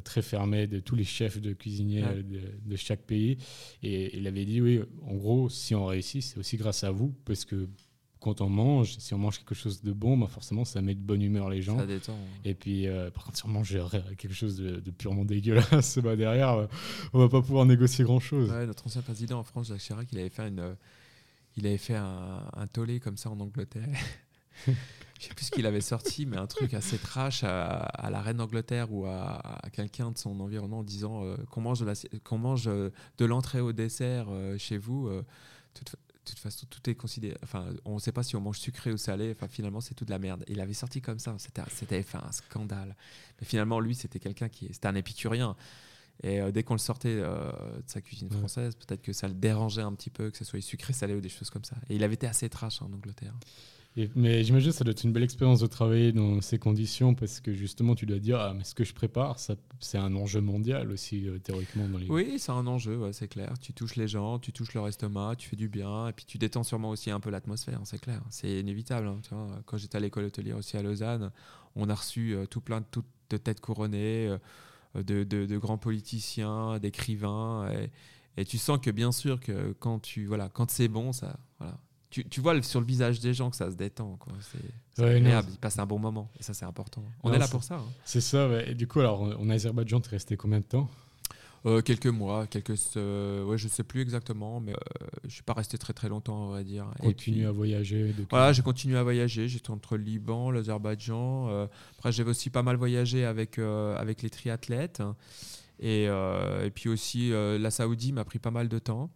très fermé de tous les chefs de cuisiniers Ouais. euh, de, de chaque pays. Et il avait dit, oui, en gros, si on réussit, c'est aussi grâce à vous, parce que quand on mange, si on mange quelque chose de bon, bah forcément, ça met de bonne humeur les gens. Ça détend. Et puis, euh, par contre, si on mange quelque chose de, de purement dégueulasse, bah derrière, on va pas pouvoir négocier grand-chose. Ouais, notre ancien président en France, Jacques Chirac, il avait fait une, il avait fait un, un tollé comme ça en Angleterre. Je sais plus ce qu'il avait sorti, mais un truc assez trash à, à la reine d'Angleterre ou à, à quelqu'un de son environnement en disant euh, qu'on mange de euh, de l'entrée au dessert euh, chez vous. euh, toute, fa- toute façon, tout est considéré. Enfin, on ne sait pas si on mange sucré ou salé. Enfin, finalement, c'est tout de la merde. Il avait sorti comme ça. C'était, un scandale. Mais finalement, lui, c'était quelqu'un qui, c'était un épicurien. Et euh, dès qu'on le sortait euh, de sa cuisine française, peut-être que ça le dérangeait un petit peu, que ce soit sucré, salé ou des choses comme ça. Et il avait été assez trash en Angleterre. Et- mais j'imagine que ça doit être une belle expérience de travailler dans ces conditions parce que justement, tu dois dire, ah, mais ce que je prépare, c'est un enjeu mondial aussi, euh, théoriquement. Dans les... Oui, c'est un enjeu, ouais, c'est clair. Tu touches les gens, tu touches leur estomac, tu fais du bien, et puis tu détends sûrement aussi un peu l'atmosphère, c'est clair. C'est inévitable. hein, tu vois. Quand j'étais à l'école hôtelière aussi à Lausanne, on a reçu euh, tout plein de, têtes couronnées, euh, de, de- de grands politiciens, d'écrivains, et, et tu sens que bien sûr que quand tu voilà, quand c'est bon, ça, voilà. Tu, tu vois sur le visage des gens que ça se détend, quoi. C'est c'est Ouais, agréable, ils passent un bon moment, et ça c'est important. On Non, est là pour ça. hein. C'est ça, ouais. Et du coup, alors, en Azerbaïdjan, tu es resté combien de temps? Euh, quelques mois, quelques, euh, ouais, je sais plus exactement, mais euh, je suis pas resté très très longtemps, on va dire. Continue à voyager. Voilà, j'ai continué à voyager. J'étais entre le Liban, l'Azerbaïdjan. euh, après, j'avais aussi pas mal voyagé avec euh, avec les triathlètes. Et, et puis aussi, la Saoudie m'a pris pas mal de temps.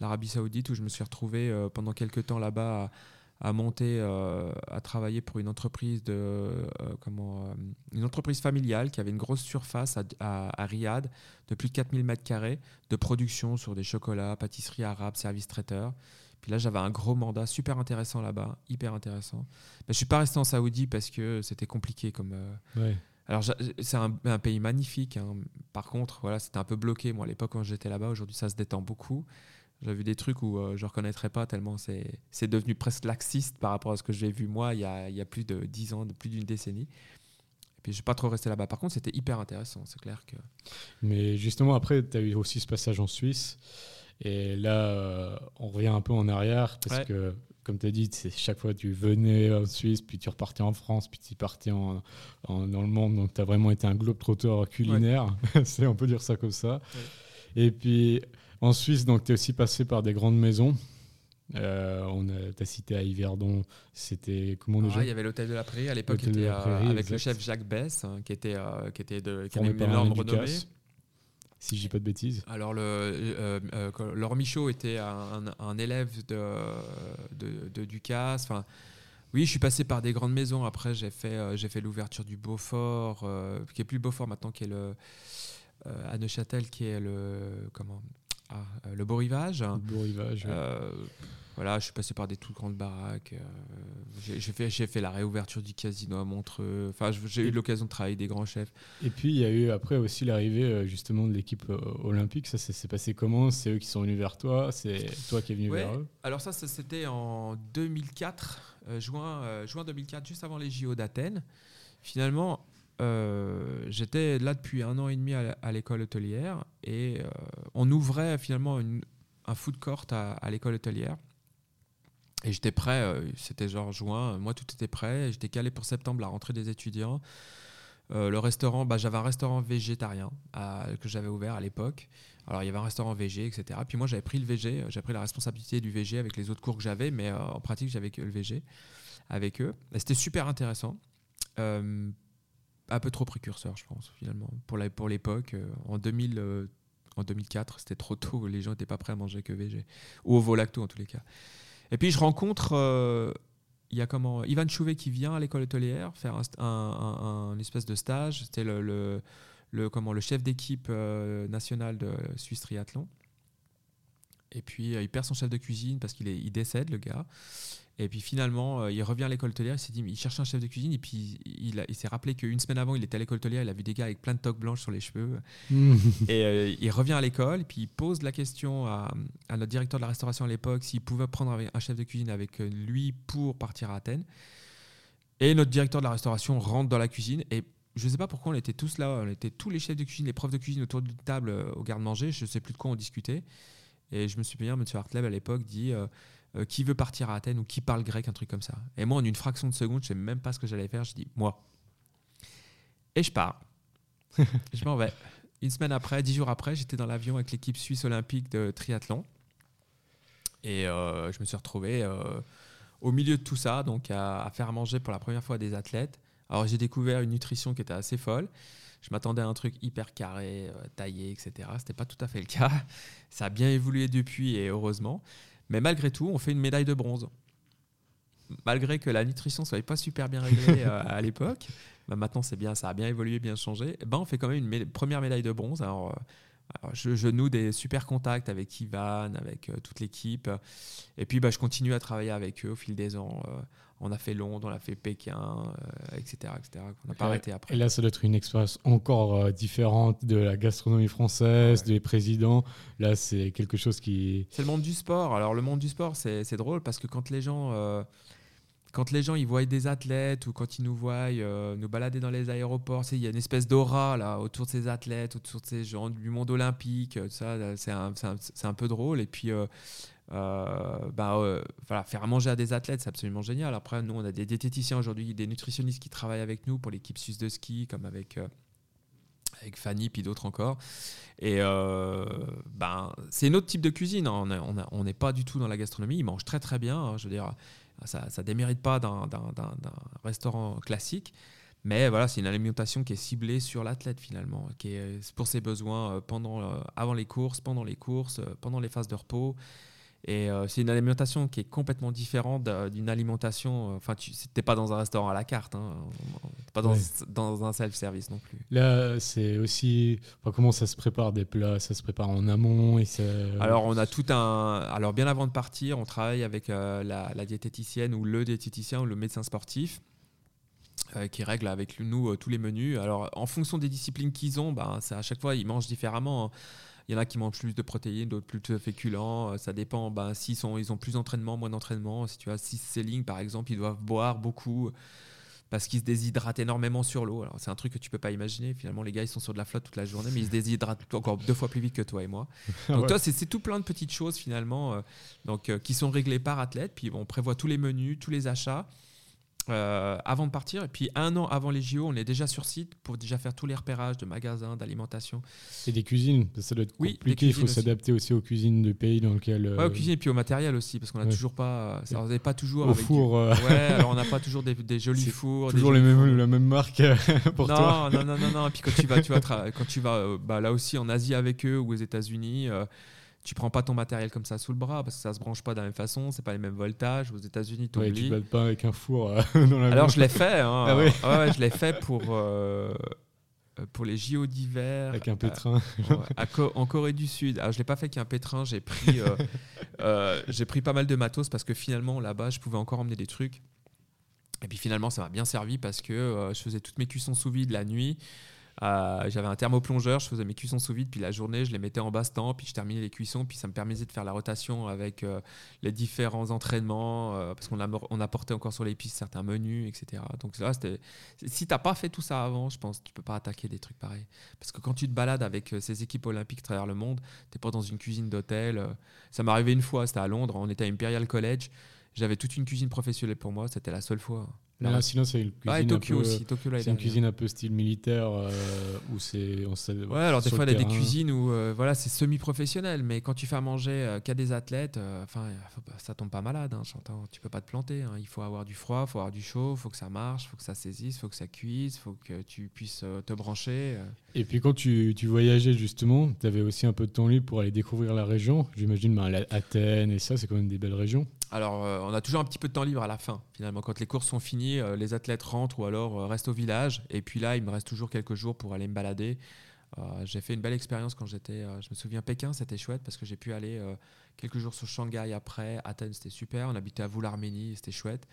L'Arabie Saoudite, où je me suis retrouvé pendant quelques temps là-bas à, à monter, euh, à travailler pour une entreprise de euh, comment euh, une entreprise familiale qui avait une grosse surface à, à- à Riyad de plus de 4000 mètres carrés de production sur des chocolats, pâtisseries arabes, services traiteurs. Puis là, j'avais un gros mandat super intéressant là-bas, hyper intéressant. Mais je suis pas resté en Saoudie parce que c'était compliqué comme. Ouais. alors, c'est un, un pays magnifique. hein. Par contre, voilà, c'était un peu bloqué. Moi, à l'époque, quand j'étais là-bas, aujourd'hui, ça se détend beaucoup. J'ai vu des trucs où euh, je ne reconnaîtrais pas tellement c'est devenu presque laxiste par rapport à ce que j'ai vu moi il y a, il y a plus de 10 ans, de plus d'une décennie. Et puis, je suis pas trop resté là-bas. Par contre, c'était hyper intéressant. C'est clair que. Mais justement, après, tu as eu aussi ce passage en Suisse. Et là, euh, on revient un peu en arrière parce Ouais. que, comme tu as dit, chaque fois tu venais en Suisse, puis tu repartais en France, puis tu partais en, en- dans le monde. Donc, tu as vraiment été un globe-trotteur culinaire. on peut dire ça comme ça. Et puis, en Suisse, donc, tu es aussi passé par des grandes maisons. Euh, on a, t'as cité à Yverdon, c'était comment déjà Ah, il y avait l'hôtel de la Prairie à l'époque, était, euh, Prairie, avec le chef Jacques Bess, hein, qui était, euh, qui était de, qui avait une énorme renommée. Si je dis pas de bêtises. Alors, le, euh, euh, Laurent Michaud était un, un élève de, de, de Ducasse. Enfin, oui, je suis passé par des grandes maisons. Après, j'ai fait, j'ai fait l'ouverture du Beaufort, qui est plus Beaufort maintenant, qui est le à Neuchâtel, qui est le comment? Ah, euh, le Beau Rivage. Le beau rivage. ouais. Euh, voilà, je suis passé par des toutes grandes baraques. euh, j'ai fait, fait la réouverture du casino à Montreux. Enfin, j'ai eu l'occasion de travailler des grands chefs. Et puis, il y a eu après aussi l'arrivée justement de l'équipe olympique. Ça, ça s'est passé comment? C'est eux qui sont venus vers toi? C'est toi qui es venu Ouais. vers eux? Alors ça, ça, c'était en 2004, euh, juin, euh, juin 2004, juste avant les JO d'Athènes. Finalement, euh, j'étais là depuis un an et demi à, l'école hôtelière et euh, on ouvrait finalement une- un food court à, l'école hôtelière. Et j'étais prêt, euh, c'était genre juin, moi tout était prêt, j'étais calé pour septembre, la rentrée des étudiants. Le restaurant, bah, j'avais un restaurant végétarien que j'avais ouvert à l'époque. Alors il y avait un restaurant VG, etc. Puis moi j'avais pris le VG, j'ai pris la responsabilité du VG avec les autres cours que j'avais, mais en pratique j'avais que le VG avec eux. Et c'était super intéressant. Un peu trop précurseur, je pense, finalement, pour la- pour l'époque. Euh, en, 2000, euh, en 2004, c'était trop tôt, les gens n'étaient pas prêts à manger que VG. Ou au Volacto en tous les cas. Et puis je rencontre, euh, il y a comment Ivan Chouvet qui vient à l'école hôtelière faire un, espèce de stage. C'était le, le, le- comment, le chef d'équipe euh, nationale de Suisse Triathlon. Et puis il perd son chef de cuisine parce qu'il il décède, le gars. Et puis finalement, il revient à l'école hôtelière, il s'est dit, il cherche un chef de cuisine, et puis il, il s'est rappelé qu'une semaine avant, il était à l'école hôtelière, il a vu des gars avec plein de toques blanches sur les cheveux. et il revient à l'école, et puis il pose la question à, à notre directeur de la restauration à l'époque s'il pouvait prendre un chef de cuisine avec lui pour partir à Athènes. Et notre directeur de la restauration rentre dans la cuisine, et je ne sais pas pourquoi on était tous là, on était tous les chefs de cuisine, les profs de cuisine autour d'une table euh, au garde-manger, je ne sais plus de quoi on discutait. Et je me souviens, M. Hartleb à l'époque dit euh, euh, qui veut partir à Athènes ou qui parle grec, un truc comme ça. Et moi, en une fraction de seconde, je ne sais même pas ce que j'allais faire, je dis moi. Et je pars. je m'en vais. Une semaine après, dix jours après, j'étais dans l'avion avec l'équipe suisse olympique de triathlon. Et je me suis retrouvé au milieu de tout ça, donc à, à, faire manger pour la première fois des athlètes. Alors j'ai découvert une nutrition qui était assez folle. Je m'attendais à un truc hyper carré, euh, taillé, etc. C'était pas tout à fait le cas. Ça a bien évolué depuis et heureusement. Mais malgré tout, on fait une médaille de bronze. Malgré que la nutrition soit pas super bien réglée euh, à l'époque, bah, maintenant c'est bien, ça a bien évolué, bien changé. Eh ben on fait quand même une première médaille de bronze. Alors, euh, je, noue des super contacts avec Ivan, avec toute l'équipe. Et puis, bah, je continue à travailler avec eux au fil des ans on a fait Londres, on a fait Pékin, etc., euh, etc. On n'a pas arrêté après. Et là, ça doit être une expérience encore euh, différente de la gastronomie française, des présidents. Là, c'est quelque chose qui. C'est le monde du sport. Alors, le monde du sport, c'est drôle parce que quand les gens. Euh, quand les gens ils voient des athlètes ou quand ils nous voient nous balader dans les aéroports, il y a une espèce d'aura là autour de ces athlètes, autour de ces gens du monde olympique, ça, c'est un, un, peu drôle. Et puis euh, bah, euh, voilà, faire à manger à des athlètes, c'est absolument génial. Après, nous, on a des diététiciens aujourd'hui, des nutritionnistes qui travaillent avec nous pour l'équipe suisse de ski, comme avec, euh, avec Fanny, puis d'autres encore. Et ben, c'est un autre type de cuisine. Hein. On n'est pas du tout dans la gastronomie. Ils mangent très très bien. Hein. Je veux dire, ça ne démérite pas d'un restaurant classique. Mais voilà, c'est une alimentation qui est ciblée sur l'athlète finalement, qui est pour ses besoins pendant, avant les courses, pendant les courses, pendant les phases de repos. Et euh, c'est une alimentation qui est complètement différente d'une alimentation. Euh, enfin, tu n'es pas dans un restaurant à la carte, hein, pas dans, dans un self-service non plus. Là, c'est aussi comment ça se prépare des plats? Ça se prépare en amont et Alors, on a tout un. Alors, bien avant de partir, on travaille avec euh, la, diététicienne ou le diététicien ou le médecin sportif. qui règle avec nous tous les menus. Alors, en fonction des disciplines qu'ils ont, ben, à chaque fois, ils mangent différemment. Hein. Il y en a qui mangent plus de protéines, d'autres plus de féculents. Euh, ça dépend. Ben, s'ils sont, ils ont plus d'entraînement, moins d'entraînement. Si tu as 6 sailing, par exemple, ils doivent boire beaucoup parce qu'ils se déshydratent énormément sur l'eau. Alors c'est un truc que tu peux pas imaginer. Finalement, les gars, ils sont sur de la flotte toute la journée, mais ils se déshydratent encore deux fois plus vite que toi et moi. Donc toi, c'est tout plein de petites choses finalement, euh, donc euh, qui sont réglées par athlète. Puis on prévoit tous les menus, tous les achats. Euh, avant de partir. Et puis un an avant les JO, on est déjà sur site pour déjà faire tous les repérages de magasins, d'alimentation. Et des cuisines, ça doit être compliqué. Il faut s'adapter aussi aux cuisines de pays dans lequel. Ouais, aux euh, cuisines et puis au matériel aussi, parce qu'on n'a toujours pas. Ça n'est pas toujours. Au four. Euh. Ouais, alors on n'a pas toujours des, des jolis fours. Toujours les mêmes, la même marque pour non, toi. Non, non, non, non. Et puis quand tu vas, tu vas, quand tu vas bah, là aussi en Asie avec eux ou aux États-Unis tu prends pas ton matériel comme ça sous le bras parce que ça se branche pas de la même façon, c'est pas les mêmes voltages. Aux États-Unis, ouais, tu bats pas avec un four euh, dans la Alors je l'ai fait, hein. ah ouais. je l'ai fait pour euh, pour les JO d'hiver. Avec un pétrin. en Corée du Sud. Alors je l'ai pas fait avec un pétrin, j'ai pris euh, j'ai pris pas mal de matos parce que finalement là-bas je pouvais encore emmener des trucs. Et puis finalement ça m'a bien servi parce que je faisais toutes mes cuissons sous vide la nuit. Euh, j'avais un thermoplongeur, je faisais mes cuissons sous vide, puis la journée, je les mettais en temps, puis je terminais les cuissons, puis ça me permettait de faire la rotation avec euh, les différents entraînements, euh, parce qu'on on apportait encore sur les pistes certains menus, etc. Donc là, si t'as pas fait tout ça avant, je pense tu peux pas attaquer des trucs pareils. Parce que quand tu te balades avec ces équipes olympiques à travers le monde, t'es pas dans une cuisine d'hôtel. ça m'est arrivé une fois, c'était à Londres, on était à Imperial College, j'avais toute une cuisine professionnelle pour moi, c'était la seule fois. Là, sinon, c'est une cuisine. Tokyo un peu, aussi. Tokyo, c'est une cuisine un peu style militaire euh, où c'est. Ouais, alors des fois, il y a des cuisines où euh, voilà, c'est semi-professionnel, mais quand tu fais à manger euh, qu'à des athlètes, enfin, ça tombe pas malade. Hein, tu peux pas te planter. Hein. Il faut avoir du froid, il faut avoir du chaud, il faut que ça marche, il faut que ça saisisse, il faut que ça cuise, il faut que tu puisses te brancher. Et puis, quand tu, tu voyageais justement, tu avais aussi un peu de temps libre pour aller découvrir la région. J'imagine ben, Athènes et ça, c'est quand même des belles régions. Alors, on a toujours un petit peu de temps libre à la fin, finalement. Quand les courses sont finies, les athlètes rentrent ou alors restent au village. Et puis là, il me reste toujours quelques jours pour aller me balader. j'ai fait une belle expérience quand j'étais, je me souviens, Pékin, c'était chouette parce que j'ai pu aller quelques jours sur Shanghai après. Athènes, c'était super. On habitait à Vous l'Arménie, c'était chouette.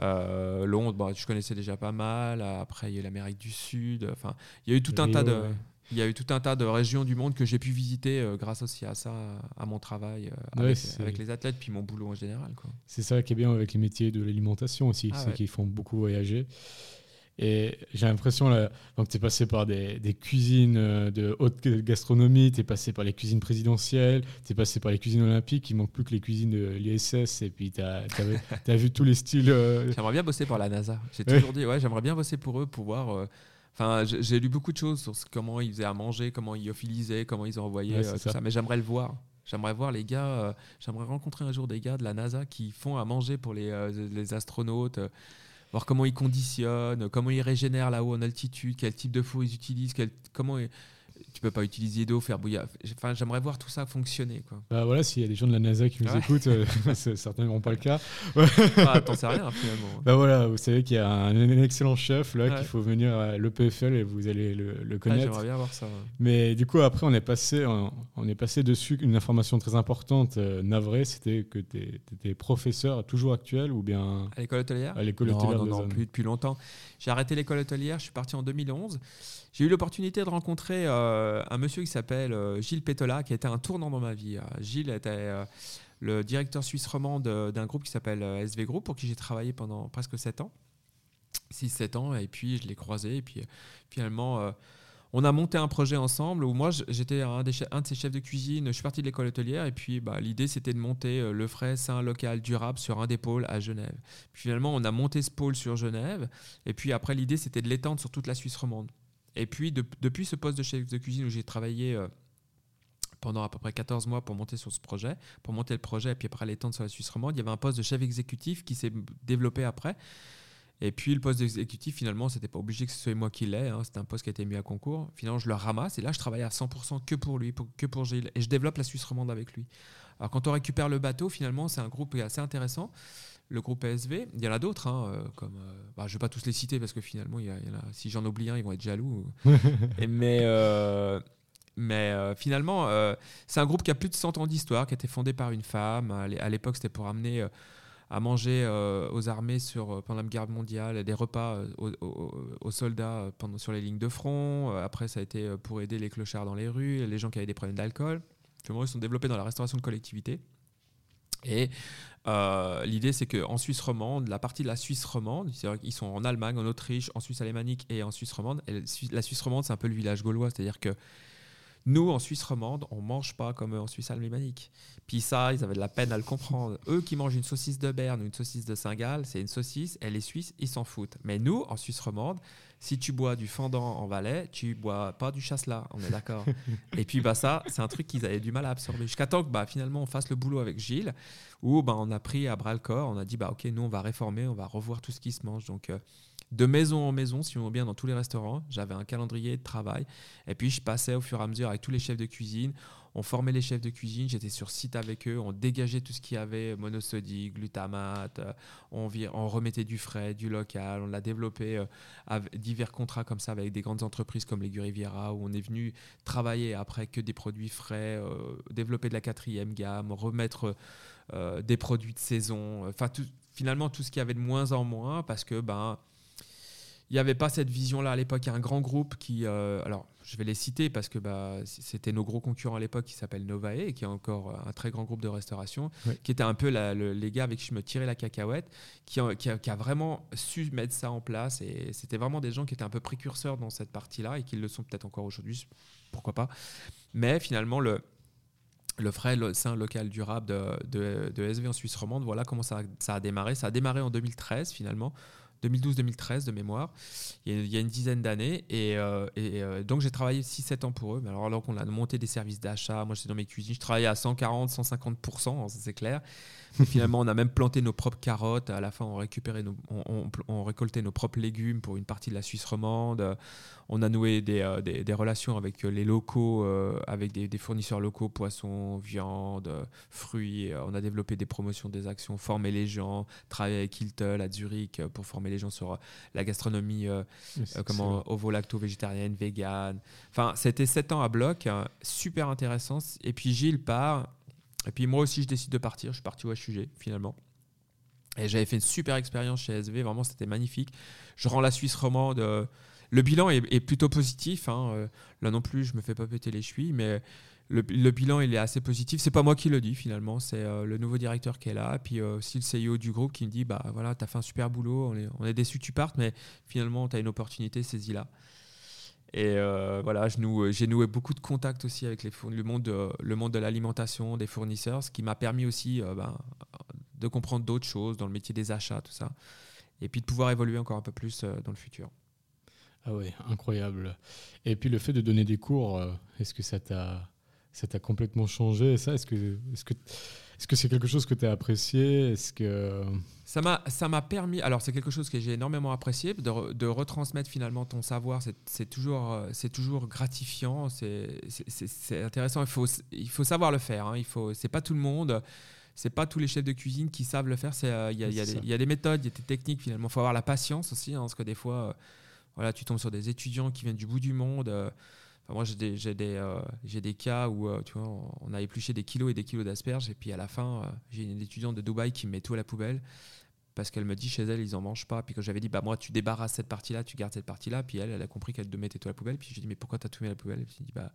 Londres, bon, je connaissais déjà pas mal. Après, il y a eu l'Amérique du Sud. Enfin, il y a eu tout un tas de. Il y a eu tout un tas de régions du monde que j'ai pu visiter euh, grâce aussi à ça, à mon travail euh, avec, les athlètes, puis mon boulot en général. C'est ça qui est bien avec les métiers de l'alimentation aussi, ah c'est qu'ils font beaucoup voyager. Et j'ai l'impression, donc tu es passé par des, des, cuisines euh, de haute gastronomie, tu es passé par les cuisines présidentielles, tu es passé par les cuisines olympiques, il manque plus que les cuisines de l'ISS, et puis tu as, as, vu tous les styles. J'aimerais bien bosser pour la NASA. J'ai toujours dit, ouais, j'aimerais bien bosser pour eux, pouvoir Enfin, j'ai lu beaucoup de choses sur comment ils faisaient à manger, comment ils ophilisaient, comment ils envoyaient euh, tout ça. Mais j'aimerais le voir. J'aimerais voir les gars, euh, j'aimerais rencontrer un jour des gars de la NASA qui font à manger pour les, euh, les astronautes, voir comment ils conditionnent, comment ils régénèrent là-haut en altitude, quel type de four ils utilisent, quel, comment ils, tu peux pas utiliser d'eau, faire bouillir. Enfin, j'aimerais voir tout ça fonctionner. Quoi. Bah voilà, s'il y a des gens de la NASA qui nous écoutent, euh, certains n'auront pas le cas. ah, T'en sais rien finalement. Bah voilà, vous savez qu'il y a un, excellent chef là qu'il faut venir à l'EPFL et vous allez le, ah, connaître. j'aimerais bien voir ça. Mais du coup, après, on est passé, on, est passé dessus une information très importante, euh, navrée, c'était que tu étais professeur toujours actuel ou bien à l'école hôtelière? À l'école hôtelière. Non, non, non plus depuis longtemps. J'ai arrêté l'école hôtelière. Je suis parti en 2011. J'ai eu l'opportunité de rencontrer euh, un monsieur qui s'appelle euh, Gilles Pétola, qui a été un tournant dans ma vie. Euh, Gilles était le directeur suisse romand d'un groupe qui s'appelle SV Group, pour qui j'ai travaillé pendant presque 7 ans. 6-7 ans, et puis je l'ai croisé, et puis finalement, on a monté un projet ensemble où moi j'étais un, un, de ses chefs de cuisine, je suis parti de l'école hôtelière, et puis bah, l'idée c'était de monter le frais sain local durable sur un des pôles à Genève. Puis finalement, on a monté ce pôle sur Genève, et puis après l'idée c'était de l'étendre sur toute la Suisse romande. Et puis, depuis ce poste de chef de cuisine où j'ai travaillé euh, pendant à peu près 14 mois pour monter sur ce projet, pour monter le projet et puis après l'étendre sur la Suisse romande, il y avait un poste de chef exécutif qui s'est développé après. Et puis le poste d'exécutif, finalement, c'était pas obligé que ce soit moi qui l'ai. Hein, c'était un poste qui a été mis à concours. Finalement, je le ramasse et là, je travaille à 100% que pour lui, que pour Gilles. Et je développe la Suisse romande avec lui. Alors quand on récupère le bateau, finalement, c'est un groupe assez intéressant le groupe PSV. Il y en a d'autres, hein, euh, comme euh, bah, je ne vais pas tous les citer parce que finalement, il y, si j'en oublie un, ils vont être jaloux. mais euh, mais finalement, c'est un groupe qui a plus de 100 ans d'histoire, qui a été fondé par une femme. À l'époque, c'était pour amener à manger aux armées sur, pendant la guerre mondiale, des repas aux, soldats pendant, sur les lignes de front. Après, ça a été pour aider les clochards dans les rues, les gens qui avaient des problèmes d'alcool. Ils sont développés dans la restauration de collectivité. Et euh, l'idée, c'est qu'en Suisse romande, la partie de la Suisse romande, ils sont en Allemagne, en Autriche, en Suisse alémanique et en Suisse romande. La Suisse romande, c'est un peu le village gaulois, c'est-à-dire que nous, en Suisse romande, on mange pas comme eux en Suisse alémanique. Puis ça, ils avaient de la peine à le comprendre. Eux qui mangent une saucisse de Berne ou une saucisse de Saint-Gall, c'est une saucisse, et les Suisses, ils s'en foutent. Mais nous, en Suisse romande, si tu bois du fendant en Valais, tu bois pas du chasselas, on est d'accord. et puis bah ça, c'est un truc qu'ils avaient du mal à absorber. Jusqu'à temps que bah, finalement on fasse le boulot avec Gilles, où bah, on a pris à bras le corps, on a dit bah ok, nous on va réformer, on va revoir tout ce qui se mange. Donc euh, de maison en maison, si on veut bien, dans tous les restaurants, j'avais un calendrier de travail. Et puis je passais au fur et à mesure avec tous les chefs de cuisine. On formait les chefs de cuisine, j'étais sur site avec eux, on dégageait tout ce qu'il y avait, monosodique, glutamate, euh, on, remettait du frais, du local, on l'a développé euh, divers contrats comme ça avec des grandes entreprises comme les Riviera où on est venu travailler après que des produits frais, euh, développer de la quatrième gamme, remettre des produits de saison, enfin finalement tout ce qu'il y avait de moins en moins parce que ben il n'y avait pas cette vision-là à l'époque. Il y a un grand groupe qui, alors je vais les citer parce que bah, c'était nos gros concurrents à l'époque qui s'appelle Novae, qui est encore un très grand groupe de restauration, qui était un peu les gars avec qui je me tirais la cacahuète, qui a, qui, a, vraiment su mettre ça en place. Et c'était vraiment des gens qui étaient un peu précurseurs dans cette partie-là et qui le sont peut-être encore aujourd'hui, pourquoi pas. Mais finalement, le, le frais le sein local durable de, de, SV en Suisse romande, voilà comment ça, ça a démarré. Ça a démarré en 2013 finalement. 2012-2013 de mémoire, il y, a, une dizaine d'années. Et, euh, euh, donc j'ai travaillé 6-7 ans pour eux. Alors, alors qu'on a monté des services d'achat, moi j'étais dans mes cuisines, je travaillais à 140-150%, hein, c'est clair. Finalement, on a même planté nos propres carottes. À la fin, on, récupérait nos, on, récoltait nos propres légumes pour une partie de la Suisse romande. On a noué des, euh, des, relations avec les locaux, avec des, des, fournisseurs locaux, poissons, viande, fruits. On a développé des promotions, des actions, formé les gens, travaillé avec Hilton à Zurich pour former les gens sur la gastronomie, comment ovo-lacto-végétarienne, vegan. Enfin, c'était 7 ans à bloc, hein, super intéressant. Et puis Gilles part. Et puis moi aussi, je décide de partir. Je suis parti au HUG finalement. Et j'avais fait une super expérience chez SV, vraiment c'était magnifique. Je rends la Suisse romande. Euh, le bilan est, plutôt positif. Hein, euh, là non plus, je me fais pas péter les chevilles, mais le, bilan il est assez positif. C'est pas moi qui le dis finalement, c'est euh, le nouveau directeur qui est là, puis aussi le CEO du groupe qui me dit bah voilà, tu as fait un super boulot, on est, on est déçu que tu partes, mais finalement tu as une opportunité, saisis-la. Et voilà, j'ai noué beaucoup de contacts aussi avec les le, monde de, le monde de l'alimentation, des fournisseurs, ce qui m'a permis aussi ben, de comprendre d'autres choses dans le métier des achats, tout ça. Et puis de pouvoir évoluer encore un peu plus euh, dans le futur. Ah oui, incroyable. Et puis le fait de donner des cours, euh, est-ce que ça t'a complètement changé? Ça Est-ce que est-ce que est-ce que c'est quelque chose que tu as apprécié? Est-ce que ça m'a ça m'a permis alors c'est quelque chose que j'ai énormément apprécié de, de, retransmettre finalement ton savoir c'est toujours euh, c'est toujours gratifiant c'est intéressant il faut il faut savoir le faire hein. il faut c'est pas tout le monde c'est pas tous les chefs de cuisine qui savent le faire. Euh, il y, a des méthodes, il y a des techniques finalement. Il faut avoir la patience aussi, hein, parce que des fois, euh, voilà, tu tombes sur des étudiants qui viennent du bout du monde. Euh, moi, j'ai des, des, des, cas où tu vois, on a épluché des kilos et des kilos d'asperges, et puis à la fin, j'ai une étudiante de Dubaï qui me met tout à la poubelle parce qu'elle me dit chez elle, ils en mangent pas. Puis quand j'avais dit, bah moi, tu débarrasses cette partie-là, tu gardes cette partie-là, puis elle, elle a compris qu'elle devait mettre tout à la poubelle. Puis j'ai dit, mais pourquoi tu as tout mis à la poubelle? Puis dit, bah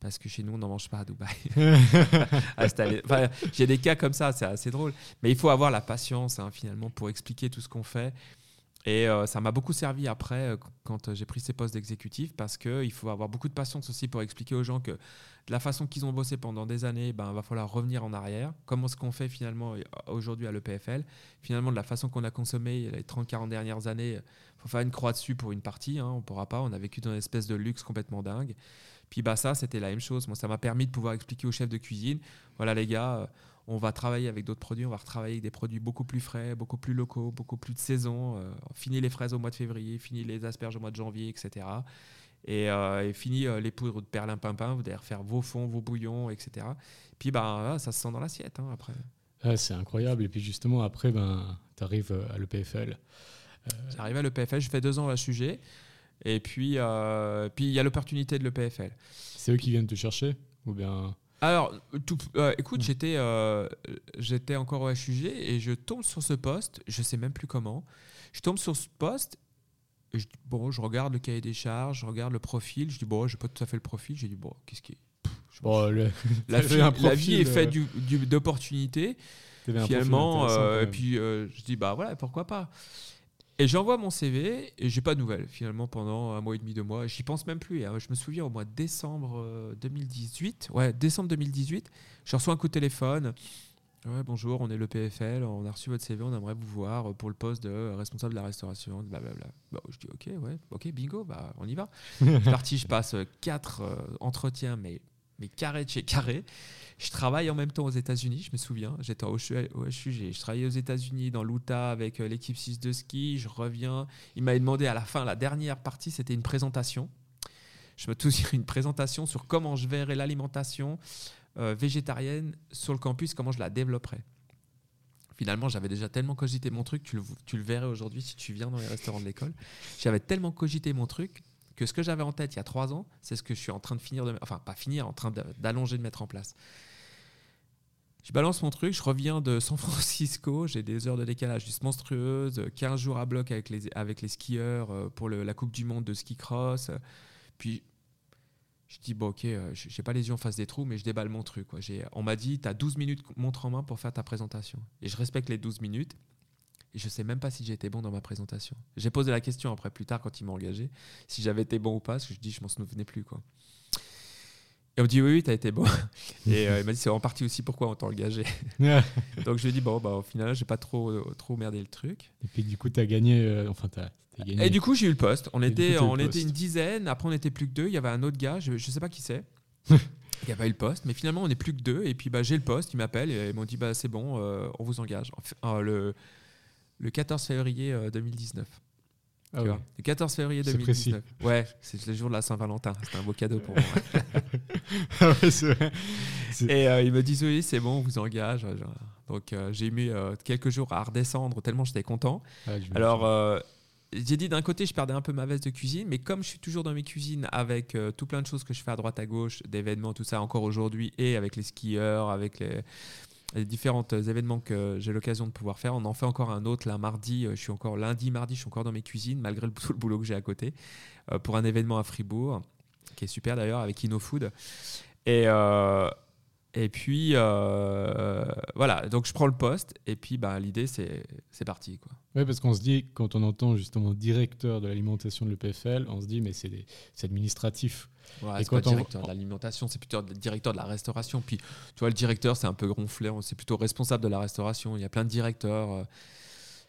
parce que chez nous, on n'en mange pas à Dubaï. J'ai des cas comme ça, c'est assez drôle. Mais il faut avoir la patience, hein, finalement, pour expliquer tout ce qu'on fait. Et euh, ça m'a beaucoup servi après, euh, quand j'ai pris ces postes d'exécutif, parce qu'il faut avoir beaucoup de patience aussi pour expliquer aux gens que de la façon qu'ils ont bossé pendant des années, ben, va falloir revenir en arrière. Comment ce qu'on fait finalement euh, aujourd'hui à l'EPFL Finalement, de la façon qu'on a consommé les 30-40 dernières années, il faut faire une croix dessus pour une partie. Hein, on ne pourra pas. On a vécu dans une espèce de luxe complètement dingue. Puis bah ça, c'était la même chose. Moi, ça m'a permis de pouvoir expliquer aux chefs de cuisine, voilà les gars, euh, on va travailler avec d'autres produits, on va retravailler avec des produits beaucoup plus frais, beaucoup plus locaux, beaucoup plus de saison. Euh, fini les fraises au mois de février, fini les asperges au mois de janvier, etc. Et, euh, fini les poudres de perlimpinpin, vous allez refaire vos fonds, vos bouillons, etc. Puis bah, ça se sent dans l'assiette hein, après. c'est incroyable. Et puis justement, après, ben, tu arrives à l'EPFL. J'arrive à l'EPFL, je fais deux ans à sujet. Et puis, euh, puis il y a l'opportunité de l'EPFL. C'est eux qui viennent te chercher ou bien? Alors, tout, euh, écoute, j'étais, euh, j'étais encore au HUG et je tombe sur ce poste, je sais même plus comment. Je tombe sur ce poste, je, bon, je regarde le cahier des charges, je regarde le profil, je dis bon, j'ai pas tout à fait le profil, j'ai dit bon, qu'est-ce qui bon, la, vie, la, vie, est faite du, d'opportunités. Finalement, et puis je dis bah voilà, pourquoi pas? Et j'envoie mon CV et j'ai pas de nouvelles finalement pendant un mois et demi, deux mois. J'y pense même plus. Hein. Je me souviens au mois de décembre 2018, euh, ouais, décembre 2018, je reçois un coup de téléphone. Ouais, bonjour, on est le PFL, on a reçu votre CV, on aimerait vous voir pour le poste de responsable de la restauration, blablabla. Bon, je dis ok, ouais, ok, bingo, bah on y va. je suis parti, je passe quatre euh, entretiens, mais, mais carré de chez carré. Je travaille en même temps aux États-Unis, je me souviens. J'étais au HUG, je travaillais aux États-Unis dans l'Utah avec euh, l'équipe 6 de ski. Je reviens. Il m'avait demandé à la fin, la dernière partie, c'était une présentation. Je me souviens une présentation sur comment je verrais l'alimentation euh, végétarienne sur le campus, comment je la développerais. Finalement, j'avais déjà tellement cogité mon truc, tu le, tu le verrais aujourd'hui si tu viens dans les restaurants de l'école. J'avais tellement cogité mon truc que ce que j'avais en tête il y a trois ans, c'est ce que je suis en train de finir, de, enfin pas finir, en train d'allonger, de mettre en place. Je balance mon truc, je reviens de San Francisco, j'ai des heures de décalage juste monstrueuses, 15 jours à bloc avec les, avec les skieurs euh, pour la Coupe du Monde de ski cross. Puis je dis, bon, ok, euh, je n'ai pas les yeux en face des trous, mais je déballe mon truc. Quoi. On m'a dit, tu as 12 minutes montre en main pour faire ta présentation. Et je respecte les 12 minutes. Et je sais même pas si j'ai été bon dans ma présentation. J'ai posé la question après, plus tard, quand ils m'ont engagé, si j'avais été bon ou pas, parce que je dis, je m'en souvenais plus. Quoi. Et on me dit oui, oui, tu as été bon. Et euh, il m'a dit c'est en partie aussi pourquoi on t'a engagé. Donc je lui ai dit bon, bah, au final, j'ai pas trop, trop merdé le truc. Et puis du coup, tu as gagné. Euh, enfin, as, gagné. Et du coup, j'ai eu le poste. On, était, on était une dizaine. Après, on était plus que deux. Il y avait un autre gars, je, je sais pas qui c'est. Il n'y a pas eu le poste, mais finalement on n'est plus que deux. Et puis bah, j'ai le poste, ils m'appellent et ils m'ont dit bah, c'est bon, euh, on vous engage. le, le 14 février 2019. Ah Le 14 février 2019. Ouais, c'est le jour de la Saint-Valentin. C'était un beau cadeau pour moi. ah ouais, vrai. Et euh, ils me disent oui, c'est bon, on vous engage. Donc euh, j'ai mis euh, quelques jours à redescendre tellement j'étais content. Ah, Alors, euh, j'ai dit d'un côté, je perdais un peu ma veste de cuisine, mais comme je suis toujours dans mes cuisines avec euh, tout plein de choses que je fais à droite à gauche, d'événements, tout ça, encore aujourd'hui, et avec les skieurs, avec les, les différents événements que j'ai l'occasion de pouvoir faire, on en fait encore un autre là mardi. euh, Je suis encore lundi, mardi, je suis encore dans mes cuisines malgré tout le boulot que j'ai à côté euh, pour un événement à Fribourg qui est super d'ailleurs avec InnoFood. Et euh, et puis euh, voilà, donc je prends le poste et puis bah, l'idée c'est c'est parti quoi. Ouais, parce qu'on se dit, quand on entend justement directeur de l'alimentation de l'EPFL, on se dit, mais c'est des- c'est administratif. Ouais, Et c'est pas on- directeur de l'alimentation, c'est plutôt directeur de la restauration. Puis, tu vois, le directeur, c'est un peu gonflé. C'est plutôt responsable de la restauration. Il y a plein de directeurs. euh,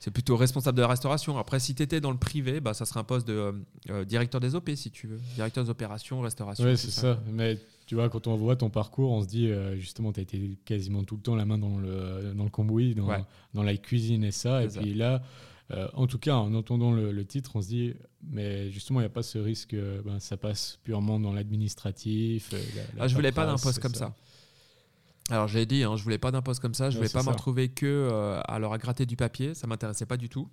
C'est plutôt responsable de la restauration. Après, si tu étais dans le privé, bah, ça serait un poste de euh, directeur des OP, si tu veux. Directeur des opérations, restauration. Tout c'est ça. Mais tu vois, quand on voit ton parcours, on se dit, euh, justement, tu as été quasiment tout le temps la main dans le, dans le cambouis, dans, Ouais. dans la cuisine et ça. Et puis là, euh, en tout cas, en entendant le, le titre, on se dit, mais justement, il n'y a pas ce risque, euh, ben, ça passe purement dans l'administratif. la- Ah, je voulais pas d'un poste comme ça. Alors, je l'ai dit, hein, je voulais pas d'un poste comme ça. Je Ouais, voulais pas me ça. retrouver que euh, alors à gratter du papier. Ça m'intéressait pas du tout.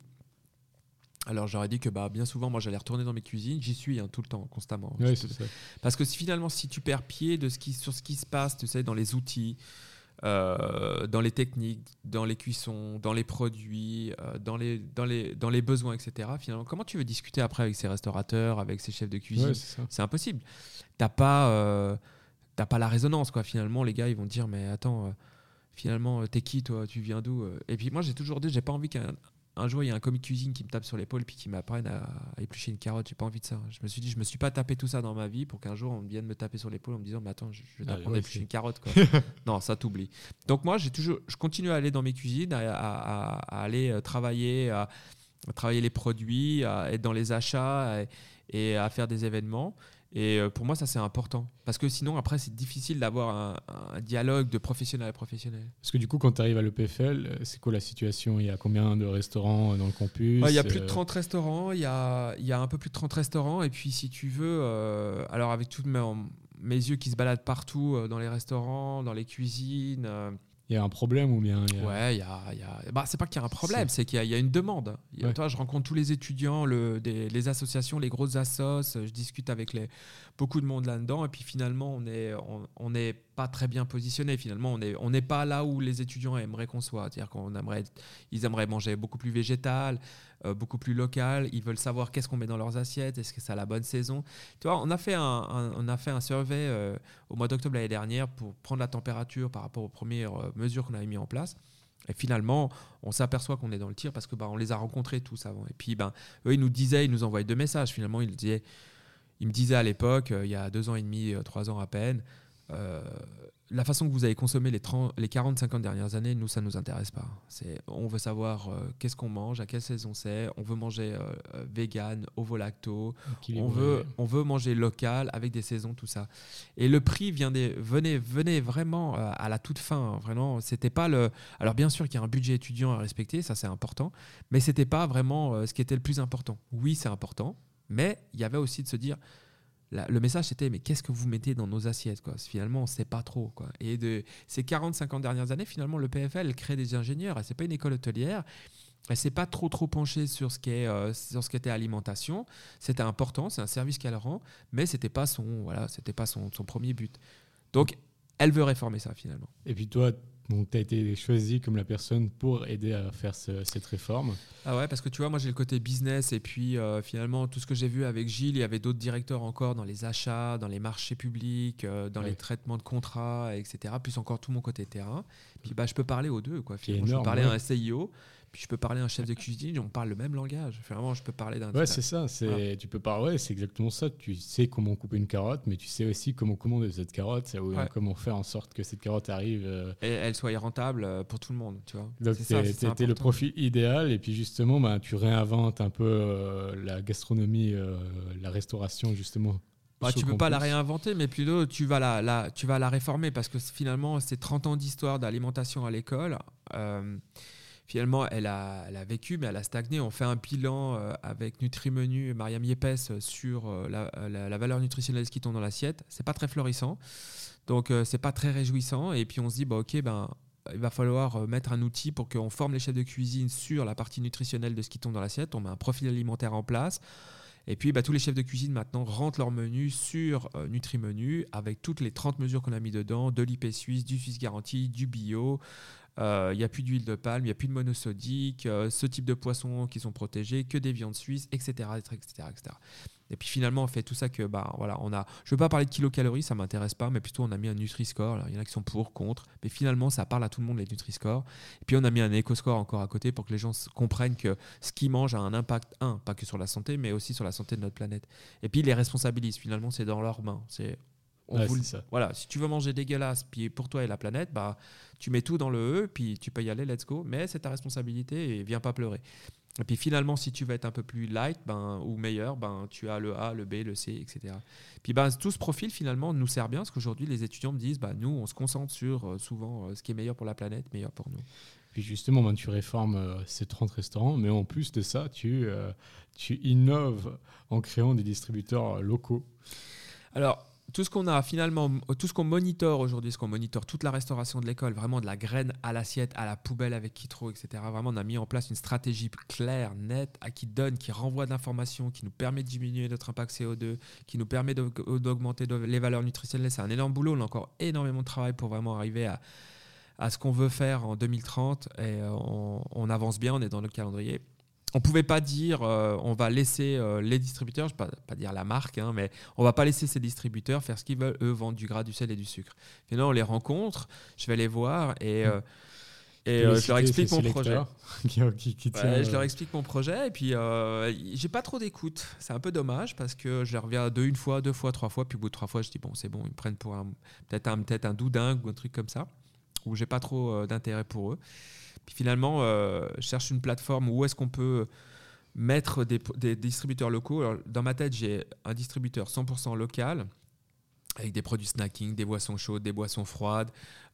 Alors, j'aurais dit que bah, bien souvent, moi, j'allais retourner dans mes cuisines. J'y suis hein, tout le temps, constamment. C'est ça. Parce que si, finalement, si tu perds pied de ce qui, sur ce qui se passe, tu sais, dans les outils, euh, dans les techniques, dans les cuissons, dans les produits, euh, dans, les, dans, les, dans les besoins, etc., finalement, comment tu veux discuter après avec ces restaurateurs, avec ces chefs de cuisine Ouais, c'est impossible. T'as pas, euh, pas la résonance, quoi. Finalement, les gars, ils vont te dire, mais attends, finalement, t'es qui, toi? Tu viens d'où? Et puis moi, j'ai toujours dit, j'ai pas envie qu'un un jour, il y a un commis de cuisine qui me tape sur l'épaule puis qui m'apprenne à, à éplucher une carotte. J'ai pas envie de ça. Je me suis dit, je me suis pas tapé tout ça dans ma vie pour qu'un jour on vienne me taper sur l'épaule en me disant, mais attends, je, je vais Ah, t'apprendre à éplucher une carotte. Quoi. non, ça t'oublie. Donc moi, j'ai toujours, je continue à aller dans mes cuisines, à, à- à- à aller euh, travailler, à, à travailler les produits, à être dans les achats et, et à faire des événements. Et euh, pour moi, ça c'est important. Parce que sinon, après, c'est difficile d'avoir un, un dialogue de professionnel à professionnel. Parce que du coup, quand tu arrives à l'EPFL, euh, c'est quoi la situation? Il y a combien de restaurants euh, dans le campus? Ouais, Il y a plus de Euh, 30 restaurants, il y a, il y a un peu plus de 30 restaurants, et puis si tu veux, euh, alors avec tous mes, mes yeux qui se baladent partout, dans les restaurants, dans les cuisines, Il y a un problème ou bien il y a- ouais, il y a, y a- bah, c'est pas qu'il y a un problème, c'est qu'il y, a- il y a une demande. Il y a- Ouais. toi, je rencontre tous les étudiants, le, des- les associations, les grosses assos, je discute avec les, beaucoup de monde là-dedans, et puis finalement, on n'est on, on pas très bien positionné. Finalement, on n'est on n'est pas là où les étudiants aimeraient qu'on soit. C'est-à-dire qu'on aimerait, ils aimeraient manger beaucoup plus végétal, beaucoup plus local. Ils veulent savoir qu'est-ce qu'on met dans leurs assiettes, est-ce que c'est la bonne saison? Tu vois, on a fait un, un- on a fait un survey euh, au mois d'octobre l'année dernière pour prendre la température par rapport aux premières euh, mesures qu'on avait mis en place. Et finalement, on s'aperçoit qu'on est dans le tir parce que bah, on les a rencontrés tous avant. Et puis, ben, eux, ils nous disaient, ils nous envoyaient deux messages. Finalement, ils, disaient, ils me disaient à l'époque, euh, il y a deux ans et demi, euh, trois ans à peine, euh, la façon que vous avez consommé les, 30 les 40-50 dernières années, nous, ça ne nous intéresse pas. C'est, on veut savoir euh, qu'est-ce qu'on mange, à quelle saison c'est. On veut manger euh, euh, vegan, ovo-lacto. On veut, on veut manger local avec des saisons, tout ça. Et le prix vient des, venait, venait vraiment euh, à la toute fin. hein, vraiment, c'était pas le. Alors bien sûr qu'il y a un budget étudiant à respecter, ça c'est important, mais c'était pas vraiment ce qui était le plus important. Oui, c'est important, mais il y avait aussi de se dire. Le message c'était mais qu'est-ce que vous mettez dans nos assiettes quoi? Finalement on sait pas trop quoi. Et de ces 40-50 dernières années finalement le PFL crée des ingénieurs. C'est pas une école hôtelière. Elle s'est pas trop trop penchée sur ce qui est euh, sur ce qui était alimentation. C'était important, c'est un service qu'elle rend, mais c'était pas son voilà, c'était pas son, son premier but. Donc elle veut réformer ça finalement. Et puis toi, tu as été choisi comme la personne pour aider à faire ce- cette réforme. Ah ouais, parce que tu vois, moi j'ai le côté business et puis euh, finalement tout ce que j'ai vu avec Gilles, il y avait d'autres directeurs encore dans les achats, dans les marchés publics, euh, dans Ouais. les traitements de contrats, etc. Plus encore tout mon côté terrain. Puis bah je peux parler aux deux quoi. Finalement, je énorme, peux parler à ouais. un CIO, puis je peux parler à un chef de cuisine, on parle le même langage. Vraiment, je peux parler d'un. Ouais, c'est ça. C'est tu peux. Ouais, c'est exactement ça. Tu sais comment couper une carotte, mais tu sais aussi comment commander cette carotte, Ouais. comment faire en sorte que cette carotte arrive. euh, et elle soit rentable euh, pour tout le monde, tu vois. Donc, t'es le profil idéal, et puis justement, bah, tu réinventes un peu euh, la gastronomie, euh, la restauration, justement. Bah, tu peux pas la réinventer, mais plutôt tu vas la, la- tu vas la réformer parce que finalement, c'est 30 ans d'histoire d'alimentation à l'école. Euh, finalement, elle a, elle vécu, mais elle a stagné. On fait un bilan euh, avec Nutrimenu et Mariam Yepes sur euh, la, la- la valeur nutritionnelle de ce qui tombe dans l'assiette. C'est pas très florissant, donc euh, c'est pas très réjouissant. Et puis on se dit, bah, ok, ben, il va falloir mettre un outil pour qu'on forme les chefs de cuisine sur la partie nutritionnelle de ce qui tombe dans l'assiette. On met un profil alimentaire en place. Et puis, bah, tous les chefs de cuisine maintenant rentrent leur menu sur euh, NutriMenu avec toutes les 30 mesures qu'on a mis dedans, de l'IP suisse, du Suisse Garantie, du bio. Euh, il n'y a plus d'huile de palme, il n'y a plus de monosodique, euh, ce type de poissons qui sont protégés, que des viandes suisses, etc. etc., etc. Et puis finalement, on fait tout ça que, bah, voilà, on a. Je ne veux pas parler de kilocalories, ça m'intéresse pas, mais plutôt on a mis un Nutri-Score. Il y en a qui sont pour, contre, mais finalement, ça parle à tout le monde les Nutri-Score. Et puis on a mis un Eco-Score encore à côté pour que les gens comprennent que ce qu'ils mangent a un impact, un, pas que sur la santé, mais aussi sur la santé de notre planète. Et puis ils les responsabilisent. Finalement, c'est dans leurs mains. C'est ça. Voilà, si tu veux manger dégueulasse, puis pour toi et la planète, bah, tu mets tout dans le E, puis tu peux y aller, let's go. Mais c'est ta responsabilité et viens pas pleurer. Et puis finalement, si tu veux être un peu plus light ben, ou meilleur, ben, tu as le A, le B, le C, etc. Puis ben, tout ce profil finalement nous sert bien parce qu'aujourd'hui, les étudiants me disent bah, nous, on se concentre sur euh, souvent euh, ce qui est meilleur pour la planète, meilleur pour nous. Puis justement, ben, tu réformes euh, ces 30 restaurants, mais en plus de ça, tu, tu innoves en créant des distributeurs locaux. Alors, tout ce qu'on a finalement, tout ce qu'on monitore aujourd'hui, ce qu'on monitore toute la restauration de l'école, vraiment de la graine à l'assiette, à la poubelle avec Kitro, etc. Vraiment, on a mis en place une stratégie claire, nette, à qui donne, qui renvoie de l'information, qui nous permet de diminuer notre impact CO2, qui nous permet d'augmenter les valeurs nutritionnelles. C'est un énorme boulot. On a encore énormément de travail pour vraiment arriver à, ce qu'on veut faire en 2030 et euh, on avance bien, on est dans le calendrier on pouvait pas dire euh, on va laisser euh, les distributeurs, je ne vais pas, dire la marque, hein, mais on va pas laisser ces distributeurs faire ce qu'ils veulent, eux vendre du gras, du sel et du sucre. Finalement, on les rencontre, je vais les voir et, euh, et je leur explique mon projet. je leur explique mon projet et puis j'ai pas trop d'écoute. C'est un peu dommage parce que je leur reviens deux, une fois, deux fois, trois fois, puis au bout de trois fois, je dis bon, c'est bon, ils me prennent pour peut-être un, peut un doudingue ou un truc comme ça, où j'ai pas trop d'intérêt pour eux. Puis finalement, euh, cherche une plateforme où est-ce qu'on peut mettre des, distributeurs locaux. dans ma tête, j'ai un distributeur 100% local avec des produits snacking, des boissons chaudes, des boissons froides,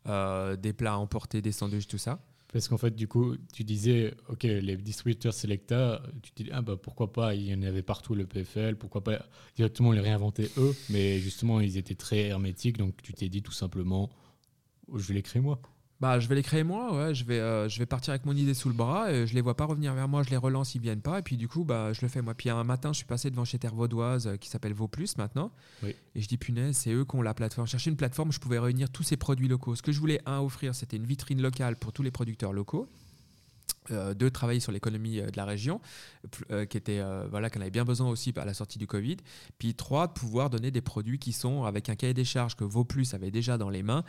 euh, des plats à emporter, des sandwichs, tout ça. Parce qu'en fait, du coup, tu disais, OK, les distributeurs Selecta, tu te dis, ah bah pourquoi pas, il y en avait partout le PFL, pourquoi pas directement les réinventer eux, mais justement, ils étaient très hermétiques, donc tu t'es dit tout simplement, je vais les créer moi. Bah, je vais les créer moi, ouais. je, vais, euh, je vais partir avec mon idée sous le bras, et je les vois pas revenir vers moi, je les relance, ils viennent pas, et puis du coup, bah, je le fais moi. Puis un matin, je suis passé devant chez Terre Vaudoise, euh, qui s'appelle Vauplus maintenant, et je dis punaise, c'est eux qui ont la plateforme. Chercher une plateforme où je pouvais réunir tous ces produits locaux. Ce que je voulais, un, offrir, c'était une vitrine locale pour tous les producteurs locaux. Euh, de travailler sur l'économie euh, de la région, euh, qui était voilà qu'on avait bien besoin aussi à la sortie du Covid. Puis trois, de pouvoir donner des produits qui sont avec un cahier des charges que Vauplus avait déjà dans les mains.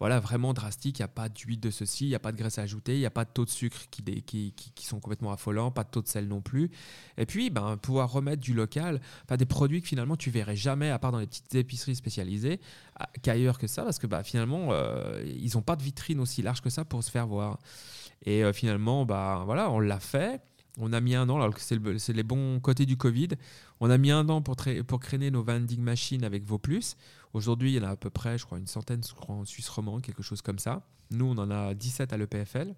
Voilà, vraiment drastique. Il n'y a pas d'huile de ceci, il n'y a pas de graisse ajoutée, il n'y a pas de taux de sucre qui, sont complètement affolants, pas de taux de sel non plus. Et puis, ben, pouvoir remettre du local, enfin, des produits que finalement tu verrais jamais, à part dans les petites épiceries spécialisées, qu'ailleurs que ça, parce que bah, finalement, ils n'ont pas de vitrine aussi large que ça pour se faire voir. Et euh, finalement, bah, voilà, on l'a fait. On a mis un an, alors que c'est les bons côtés du Covid. On a mis un an pour, pour créer nos vending machines avec Vauplus. Aujourd'hui, il y en a à peu près, je crois, une centaine je crois, en Suisse romand, quelque chose comme ça. Nous, on en a 17 à l'EPFL.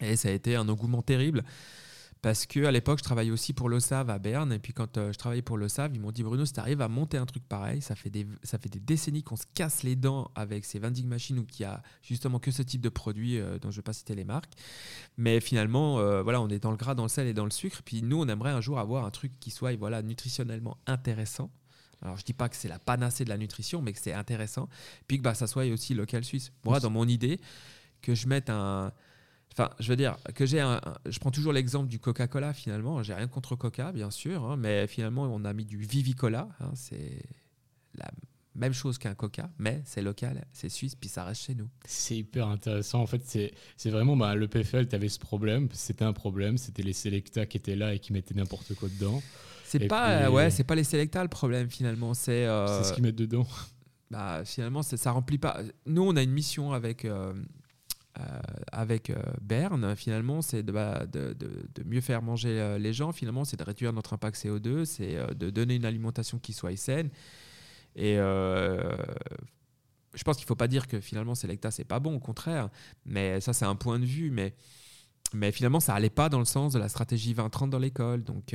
Et ça a été un engouement terrible. Parce qu'à l'époque, je travaillais aussi pour l'OSAV à Berne. Et puis quand euh, je travaillais pour l'OSAV, ils m'ont dit Bruno, si tu arrives à monter un truc pareil, ça fait des, ça fait des décennies qu'on se casse les dents avec ces vending machines ou qu'il y a justement que ce type de produit euh, dont je ne vais pas citer les marques. Mais finalement, euh, voilà, on est dans le gras, dans le sel et dans le sucre. Puis nous, on aimerait un jour avoir un truc qui soit voilà, nutritionnellement intéressant. Alors, je dis pas que c'est la panacée de la nutrition, mais que c'est intéressant. Puis que bah, ça soit aussi local suisse. Moi, dans mon idée, que je mette un Enfin, je veux dire que j'ai un, Je prends toujours l'exemple du Coca-Cola finalement. J'ai rien contre Coca, bien sûr, hein, mais finalement, on a mis du Vivicola. Hein, c'est la même chose qu'un Coca, mais c'est local, c'est suisse, puis ça reste chez nous. C'est hyper intéressant. En fait, c'est vraiment bah, le PFL, tu avais ce problème. C'était un problème. C'était les Selecta qui étaient là et qui mettaient n'importe quoi dedans. C'est pas, ouais, c'est pas les Selecta le problème finalement. C'est euh, ce qu'ils mettent dedans. Bah, finalement, ça remplit pas. Nous, on a une mission avec. Euh, euh, avec euh, Berne, finalement, c'est bah, de, de, mieux faire manger euh, les gens. Finalement, c'est de réduire notre impact CO2, c'est de donner une alimentation qui soit saine. Et je pense qu'il ne faut pas dire que finalement, Selecta, c'est pas bon, au contraire. Mais ça, c'est un point de vue. Mais, finalement, ça allait pas dans le sens de la stratégie 2030 dans l'école. Donc,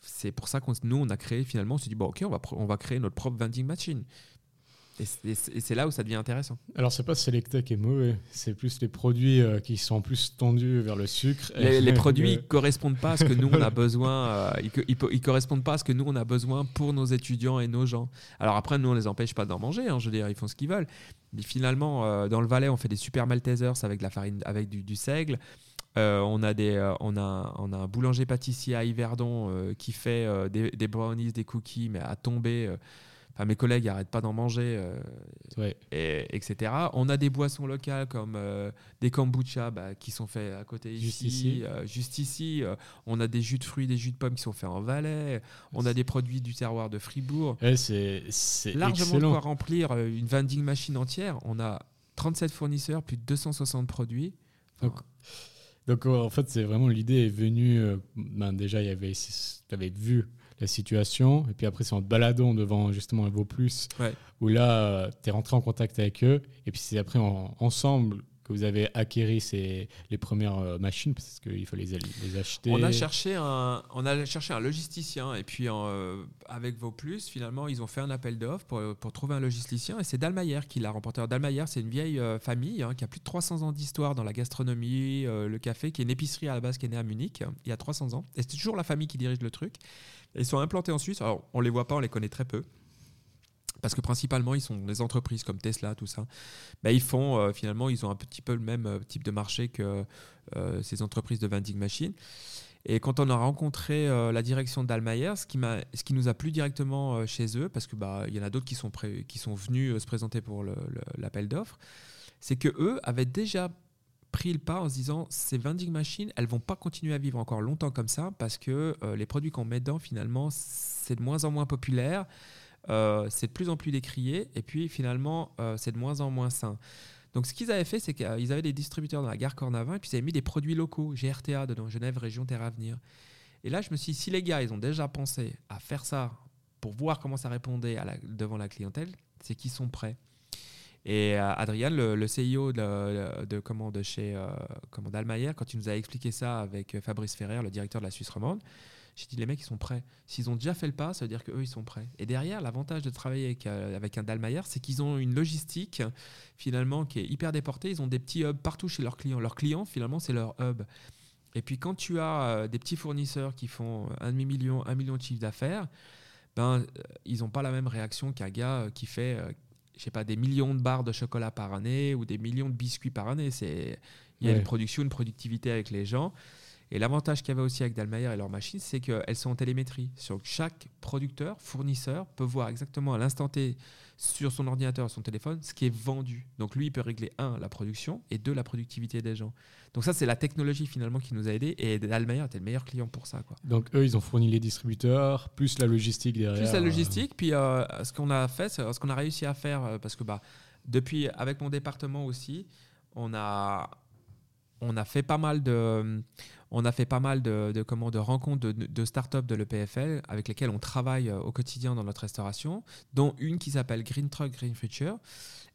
c'est pour ça que nous, on a créé, finalement, on s'est dit, bon, OK, on va créer notre propre vending machine. Et c'est là où ça devient intéressant. Alors, c'est pas Selecta qui est mauvais, c'est plus les produits euh, qui sont plus tendus vers le sucre. Les, produits ne correspondent pas à ce que nous on a besoin. Euh, ils, ils, correspondent pas à ce que nous on a besoin pour nos étudiants et nos gens. Alors après, nous on les empêche pas d'en manger. Hein, je veux dire, ils font ce qu'ils veulent. Mais finalement, euh, dans le Valais, on fait des super Maltesers avec de la farine, avec du, seigle. on, a des, on, a, on a un boulanger pâtissier à Yverdon qui fait des, des, brownies, des cookies, mais à tomber mes collègues n'arrêtent pas d'en manger, euh, et, etc. On a des boissons locales comme euh, des kombucha bah, qui sont faits à côté juste ici. juste ici. Euh, on a des jus de fruits, des jus de pommes qui sont faits en Valais. On a des produits du terroir de Fribourg. c'est largement de quoi remplir une vending machine entière. On a 37 fournisseurs, plus de 260 produits. donc, en fait, c'est vraiment l'idée est venue. Ben, déjà, il y avait, tu avais vu la situation. Et puis après, c'est en te baladant devant justement un Vaux Plus, où là, tu es rentré en contact avec eux. Et puis c'est après ensemble que vous avez acquéri ces, les premières euh, machines parce qu'il fallait les, acheter On a cherché un, on a cherché un logisticien et puis euh, avec Vauplus, finalement, ils ont fait un appel d'offres pour, pour, trouver un logisticien et c'est Dalmayer qui l'a remporté. Dalmayer, c'est une vieille euh, famille hein, qui a plus de 300 ans d'histoire dans la gastronomie, le café, qui est une épicerie à la base qui est née à Munich il y a 300 ans. Et c'est toujours la famille qui dirige le truc. ils sont implantés en Suisse. Alors, on les voit pas, on les connaît très peu parce que principalement ils sont des entreprises comme Tesla, tout ça, bah, ils font euh, finalement ils ont un petit peu le même euh, type de marché que euh, ces entreprises de vending machines. Et quand on a rencontré la direction d'Almayer, ce qui ce qui nous a plu directement chez eux, parce que bah y en a d'autres qui sont qui sont venus se présenter pour l'appel d'offres, c'est que eux avaient déjà pris le pas en se disant ces vending machines, elles vont pas continuer à vivre encore longtemps comme ça parce que les produits qu'on met dedans finalement c'est de moins en moins populaire. Euh, c'est de plus en plus décrié, et puis finalement, euh, c'est de moins en moins sain. Donc ce qu'ils avaient fait, c'est qu'ils avaient des distributeurs dans la gare Cornavin, et puis ils avaient mis des produits locaux, GRTA dedans, Genève Région Terre Avenir. Et là, je me suis dit, si les gars, ils ont déjà pensé à faire ça pour voir comment ça répondait devant la clientèle, c'est qu'ils sont prêts. Et euh, Adrien, le, CEO de, de chez euh, quand il nous a expliqué ça avec Fabrice Ferrer, le directeur de la Suisse romande, j'ai dit, les mecs, ils sont prêts. S'ils ont déjà fait le pas, ça veut dire qu'eux, ils sont prêts. Et derrière, l'avantage de travailler avec, euh, avec un Dalmayer, c'est qu'ils ont une logistique, finalement, qui est hyper déportée. Ils ont des petits hubs partout chez leurs clients. Leurs clients, finalement, c'est leur hub. Et puis, quand tu as euh, des petits fournisseurs qui font un demi-million, un million de chiffre d'affaires, ben, euh, ils n'ont pas la même réaction qu'un gars qui fait, je sais pas, des millions de barres de chocolat par année ou des millions de biscuits par année. C'est, il y a une production, une productivité avec les gens. Et l'avantage qu'il y avait aussi avec Dalmayer et leurs machines, c'est qu'elles sont en télémétrie. Sur chaque producteur, fournisseur peut voir exactement à l'instant T sur son ordinateur, son téléphone, ce qui est vendu. Donc lui, il peut régler un, la production et deux, la productivité des gens. Donc ça, c'est la technologie finalement qui nous a aidés et Dalmayer était le meilleur client pour ça. Quoi. Donc eux, ils ont fourni les distributeurs, plus la logistique derrière. Plus la logistique, puis euh, ce qu'on a fait, ce qu'on a réussi à faire, euh, parce que bah, depuis, avec mon département aussi, on a, on a fait pas mal de on de, de, de rencontres de, de start-up de l'EPFL avec lesquelles on travaille euh, au quotidien dans notre restauration, dont une qui s'appelle Green Truck Green Future.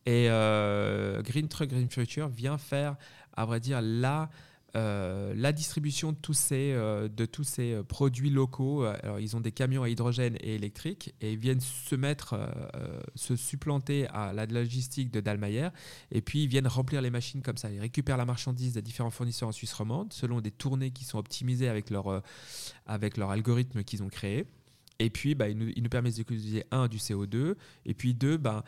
Et euh, Green Truck Green Future vient faire, à vrai dire, la euh, la distribution de tous ces, euh, de tous ces euh, produits locaux. Alors, ils ont des camions à hydrogène et électrique et ils viennent se mettre, se supplanter à la logistique de Dalmayer et puis ils viennent remplir les machines comme ça. Ils récupèrent la marchandise des différents fournisseurs en Suisse romande selon des tournées qui sont optimisées avec leur, avec leur algorithme qu'ils ont créé. Et puis, bah, ils, nous, ils nous permettent d'économiser, un, du CO2, et puis deux, bah,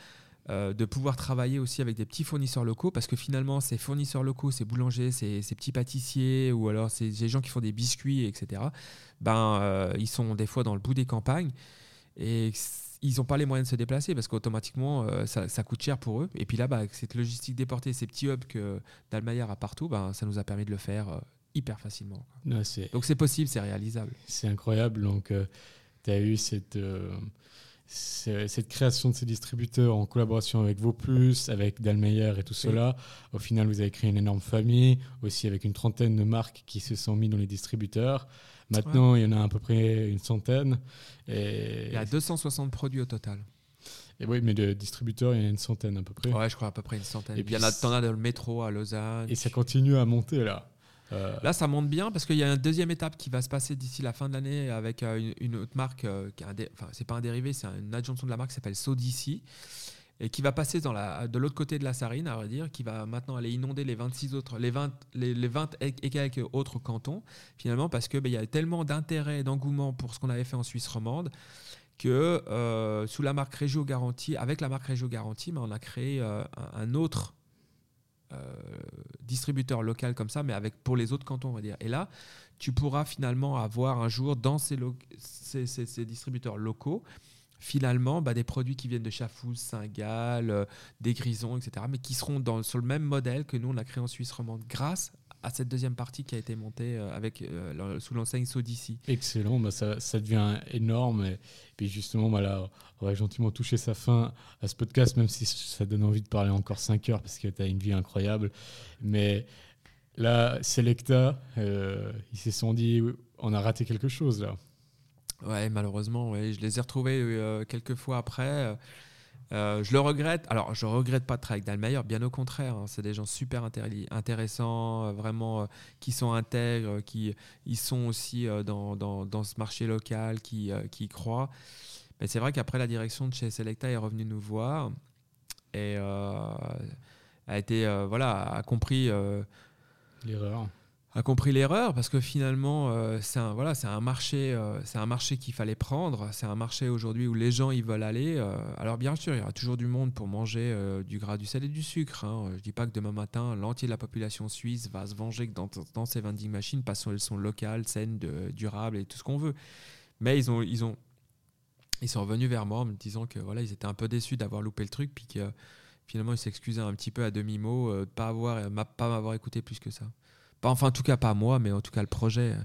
euh, de pouvoir travailler aussi avec des petits fournisseurs locaux parce que finalement ces fournisseurs locaux, ces boulangers, ces, petits pâtissiers ou alors ces, gens qui font des biscuits, etc., ben, euh, ils sont des fois dans le bout des campagnes et ils n'ont pas les moyens de se déplacer parce qu'automatiquement euh, ça, coûte cher pour eux. Et puis là, bah, cette logistique déportée, ces petits hubs que Dalmayer a partout, ben, ça nous a permis de le faire hyper facilement. Donc c'est possible, c'est réalisable. C'est incroyable. Donc tu as eu cette cette création de ces distributeurs en collaboration avec Vauplus, avec Dalmeyer et tout cela, au final, vous avez créé une énorme famille, aussi avec une trentaine de marques qui se sont mis dans les distributeurs. Maintenant, il y en a à peu près une centaine. Et... Il y a 260 produits au total. Et oui, mais de distributeurs, il y en a une centaine à peu près. Ouais, je crois à peu près une centaine. Et puis, il y en a, en as dans le métro à Lausanne. Et ça continue à monter là. Euh, Là, ça monte bien parce qu'il y a une deuxième étape qui va se passer d'ici la fin de l'année avec euh, une, autre marque, euh, qui c'est pas un dérivé, c'est une adjonction de la marque qui s'appelle Sodici. et qui va passer dans la, de l'autre côté de la Sarine, à vrai dire, qui va maintenant aller inonder les 26 autres, les 20, les, les 20 et quelques autres cantons, finalement, parce qu'il ben, y a tellement d'intérêt et d'engouement pour ce qu'on avait fait en Suisse romande que sous la marque Régio Garantie, avec la marque Régio Garantie, ben, on a créé un autre distributeur local comme ça, mais avec pour les autres cantons, on va dire. Et là, tu pourras finalement avoir un jour dans ces, distributeurs locaux finalement bah, des produits qui viennent de Chafouz, Saint-Gall, euh, des Grisons, etc., mais qui seront dans, sur le même modèle que nous, on a créé en Suisse romande grâce à cette deuxième partie qui a été montée euh, avec, euh, sous l'enseigne Sodici. Excellent, bah ça, ça, devient énorme. Et, puis justement, bah là, on va gentiment toucher sa fin à ce podcast, même si ça donne envie de parler encore 5 heures parce que tu as une vie incroyable. Mais là, Selecta, euh, ils se sont dit, on a raté quelque chose là. Ouais, malheureusement, ouais. je les ai retrouvés quelques fois après. Euh, je le regrette. Alors, je regrette pas de travailler avec bien au contraire. Hein. c'est des gens super intéressants, euh, vraiment, euh, qui sont intègres, qui ils sont aussi dans, dans, dans, ce marché local, qui, qui croient. Mais c'est vrai qu'après, la direction de chez Selecta est revenue nous voir et a été, voilà, a compris l'erreur a compris l'erreur parce que finalement euh, c'est un voilà c'est un marché euh, c'est un marché qu'il fallait prendre. C'est un marché aujourd'hui où les gens ils veulent aller euh, alors bien sûr il y aura toujours du monde pour manger du gras du sel et du sucre hein. je dis pas que demain matin l'entier de la population suisse va se venger dans, dans ces vending machines parce qu'elles sont locales saines durables et tout ce qu'on veut. Mais ils ont ils ont ils sont revenus vers moi en me disant que voilà ils étaient un peu déçus d'avoir loupé le truc puis que finalement ils s'excusaient un petit peu à demi mot de pas avoir pas m'avoir écouté plus que ça enfin, en tout cas, pas moi, mais en tout cas, le projet.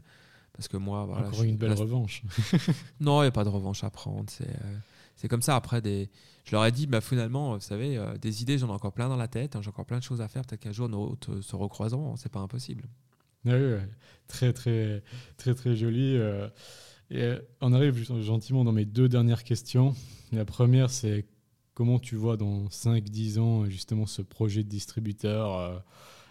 Parce que moi, voilà. Encore une belle revanche. non, il n'y a pas de revanche à prendre. C'est, euh, c'est comme ça. Après, des... je leur ai dit, bah, finalement, vous savez, euh, des idées, j'en ai encore plein dans la tête. Hein, j'ai encore plein de choses à faire. Peut-être qu'un jour, nos routes se recroiseront. C'est pas impossible. Oui, très, très, très, très joli. Euh, et on arrive gentiment dans mes deux dernières questions. La première, c'est comment tu vois dans 5-10 ans, justement, ce projet de distributeur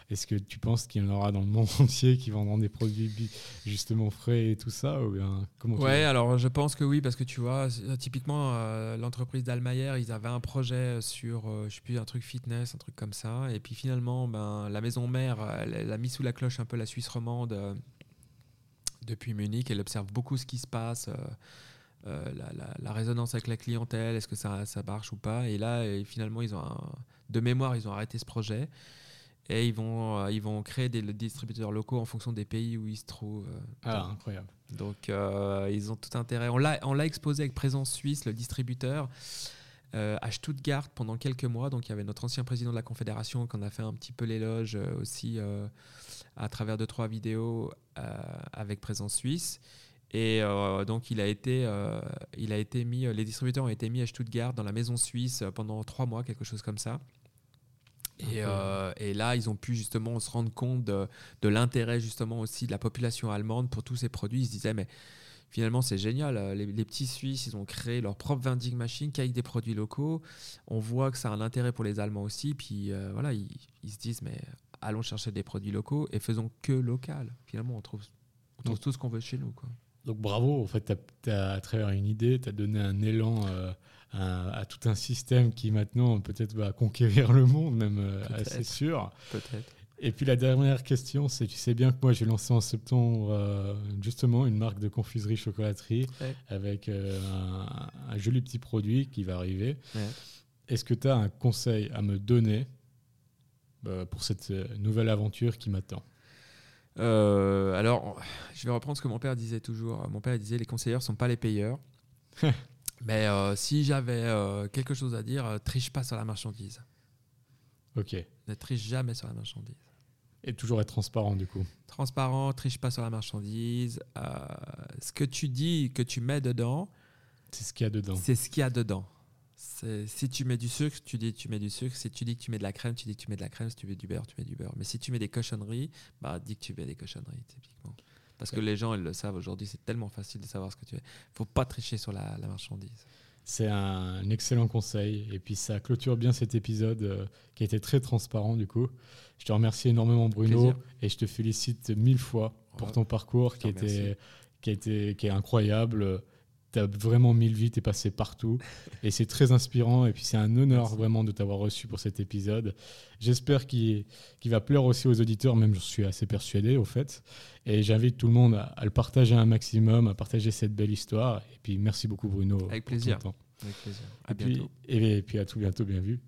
est-ce que tu penses qu'il y en aura dans le monde entier qui vendront des produits justement frais et tout ça ou bien, comment Ouais, alors je pense que oui, parce que tu vois, typiquement, euh, l'entreprise d'Almayer, ils avaient un projet sur, euh, je sais plus, un truc fitness, un truc comme ça. Et puis finalement, ben, la maison mère, elle, a mis sous la cloche un peu la Suisse romande euh, depuis Munich. Elle observe beaucoup ce qui se passe. la, résonance avec la clientèle, est-ce que ça, ça marche ou pas Et là, finalement, ils ont de mémoire, ils ont arrêté ce projet et ils vont, euh, ils vont créer des distributeurs locaux en fonction des pays où ils se trouvent. Euh, ah, incroyable. Donc, euh, ils ont tout intérêt. On l'a exposé avec Présence Suisse, le distributeur, à Stuttgart pendant quelques mois. Donc, il y avait notre ancien président de la Confédération qui en a fait un petit peu l'éloge aussi à travers deux, trois vidéos avec Présence Suisse. Et donc, il a, été, il a été mis, les distributeurs ont été mis à Stuttgart dans la maison suisse pendant trois mois, quelque chose comme ça. Euh, et, là, ils ont pu justement se rendre compte de, l'intérêt justement aussi de la population allemande pour tous ces produits. Ils se disaient, mais finalement, c'est génial. Euh, les, petits Suisses, ils ont créé leur propre vending machine avec des produits locaux. On voit que ça a un intérêt pour les Allemands aussi. Puis euh, voilà, ils, se disent, mais allons chercher des produits locaux et faisons que local. Finalement, on trouve, tout ce qu'on veut chez nous. Quoi. Donc bravo, en fait, tu as, à travers une idée, tu as donné un élan à, tout un système qui maintenant peut-être va conquérir le monde, même euh, assez sûr. Peut-être. Et puis la dernière question, c'est tu sais bien que moi j'ai lancé en septembre euh, justement une marque de confiserie chocolaterie avec euh, un, joli petit produit qui va arriver. Est-ce que tu as un conseil à me donner pour cette nouvelle aventure qui m'attend? Alors, je vais reprendre ce que mon père disait toujours. Mon père disait les conseillers ne sont pas les payeurs. Mais euh, si j'avais euh, quelque chose à dire, euh, triche pas sur la marchandise. Ok. Ne triche jamais sur la marchandise. Et toujours être transparent du coup. Transparent, triche pas sur la marchandise. ce que tu dis, que tu mets dedans, c'est ce qu'il y a dedans. C'est ce qu'il y a dedans. Si tu mets du sucre, tu dis que tu mets du sucre. Si tu dis que tu mets de la crème, tu dis que tu mets de la crème. Si tu mets du beurre, tu mets du beurre. Mais si tu mets des cochonneries, bah dis que tu mets des cochonneries, typiquement. Parce que les gens, ils le savent aujourd'hui, c'est tellement facile de savoir ce que tu es. Il faut pas tricher sur la, marchandise. C'est un excellent conseil. Et puis ça clôture bien cet épisode euh, qui a été très transparent du coup. Je te remercie énormément Bruno et je te félicite mille fois pour ton parcours qui, était, qui, a été, qui est incroyable. Tu as vraiment mille vies, tu es passé partout. Et c'est très inspirant. Et puis c'est un honneur vraiment de t'avoir reçu pour cet épisode. J'espère qu'il va plaire aussi aux auditeurs, même je suis assez persuadé au fait. Et j'invite tout le monde à, le partager un maximum, à partager cette belle histoire. Et puis merci beaucoup Bruno. Avec plaisir. Avec plaisir. À et bientôt. Puis, et puis à tout bientôt, bien vu.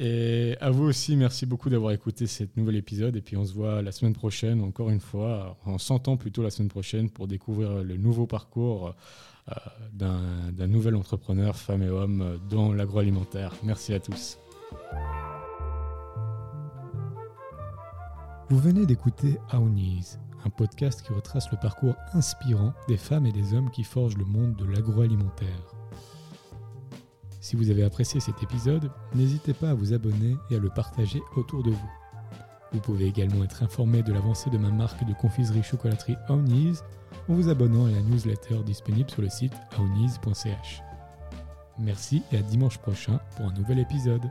Et à vous aussi, merci beaucoup d'avoir écouté cet nouvel épisode. Et puis on se voit la semaine prochaine, encore une fois, en s'entend plutôt la semaine prochaine pour découvrir le nouveau parcours d'un nouvel entrepreneur, femme et homme, dans l'agroalimentaire. Merci à tous. Vous venez d'écouter Aounis, un podcast qui retrace le parcours inspirant des femmes et des hommes qui forgent le monde de l'agroalimentaire. Si vous avez apprécié cet épisode, n'hésitez pas à vous abonner et à le partager autour de vous. Vous pouvez également être informé de l'avancée de ma marque de confiserie chocolaterie Aounis en vous abonnant à la newsletter disponible sur le site aounis.ch. Merci et à dimanche prochain pour un nouvel épisode.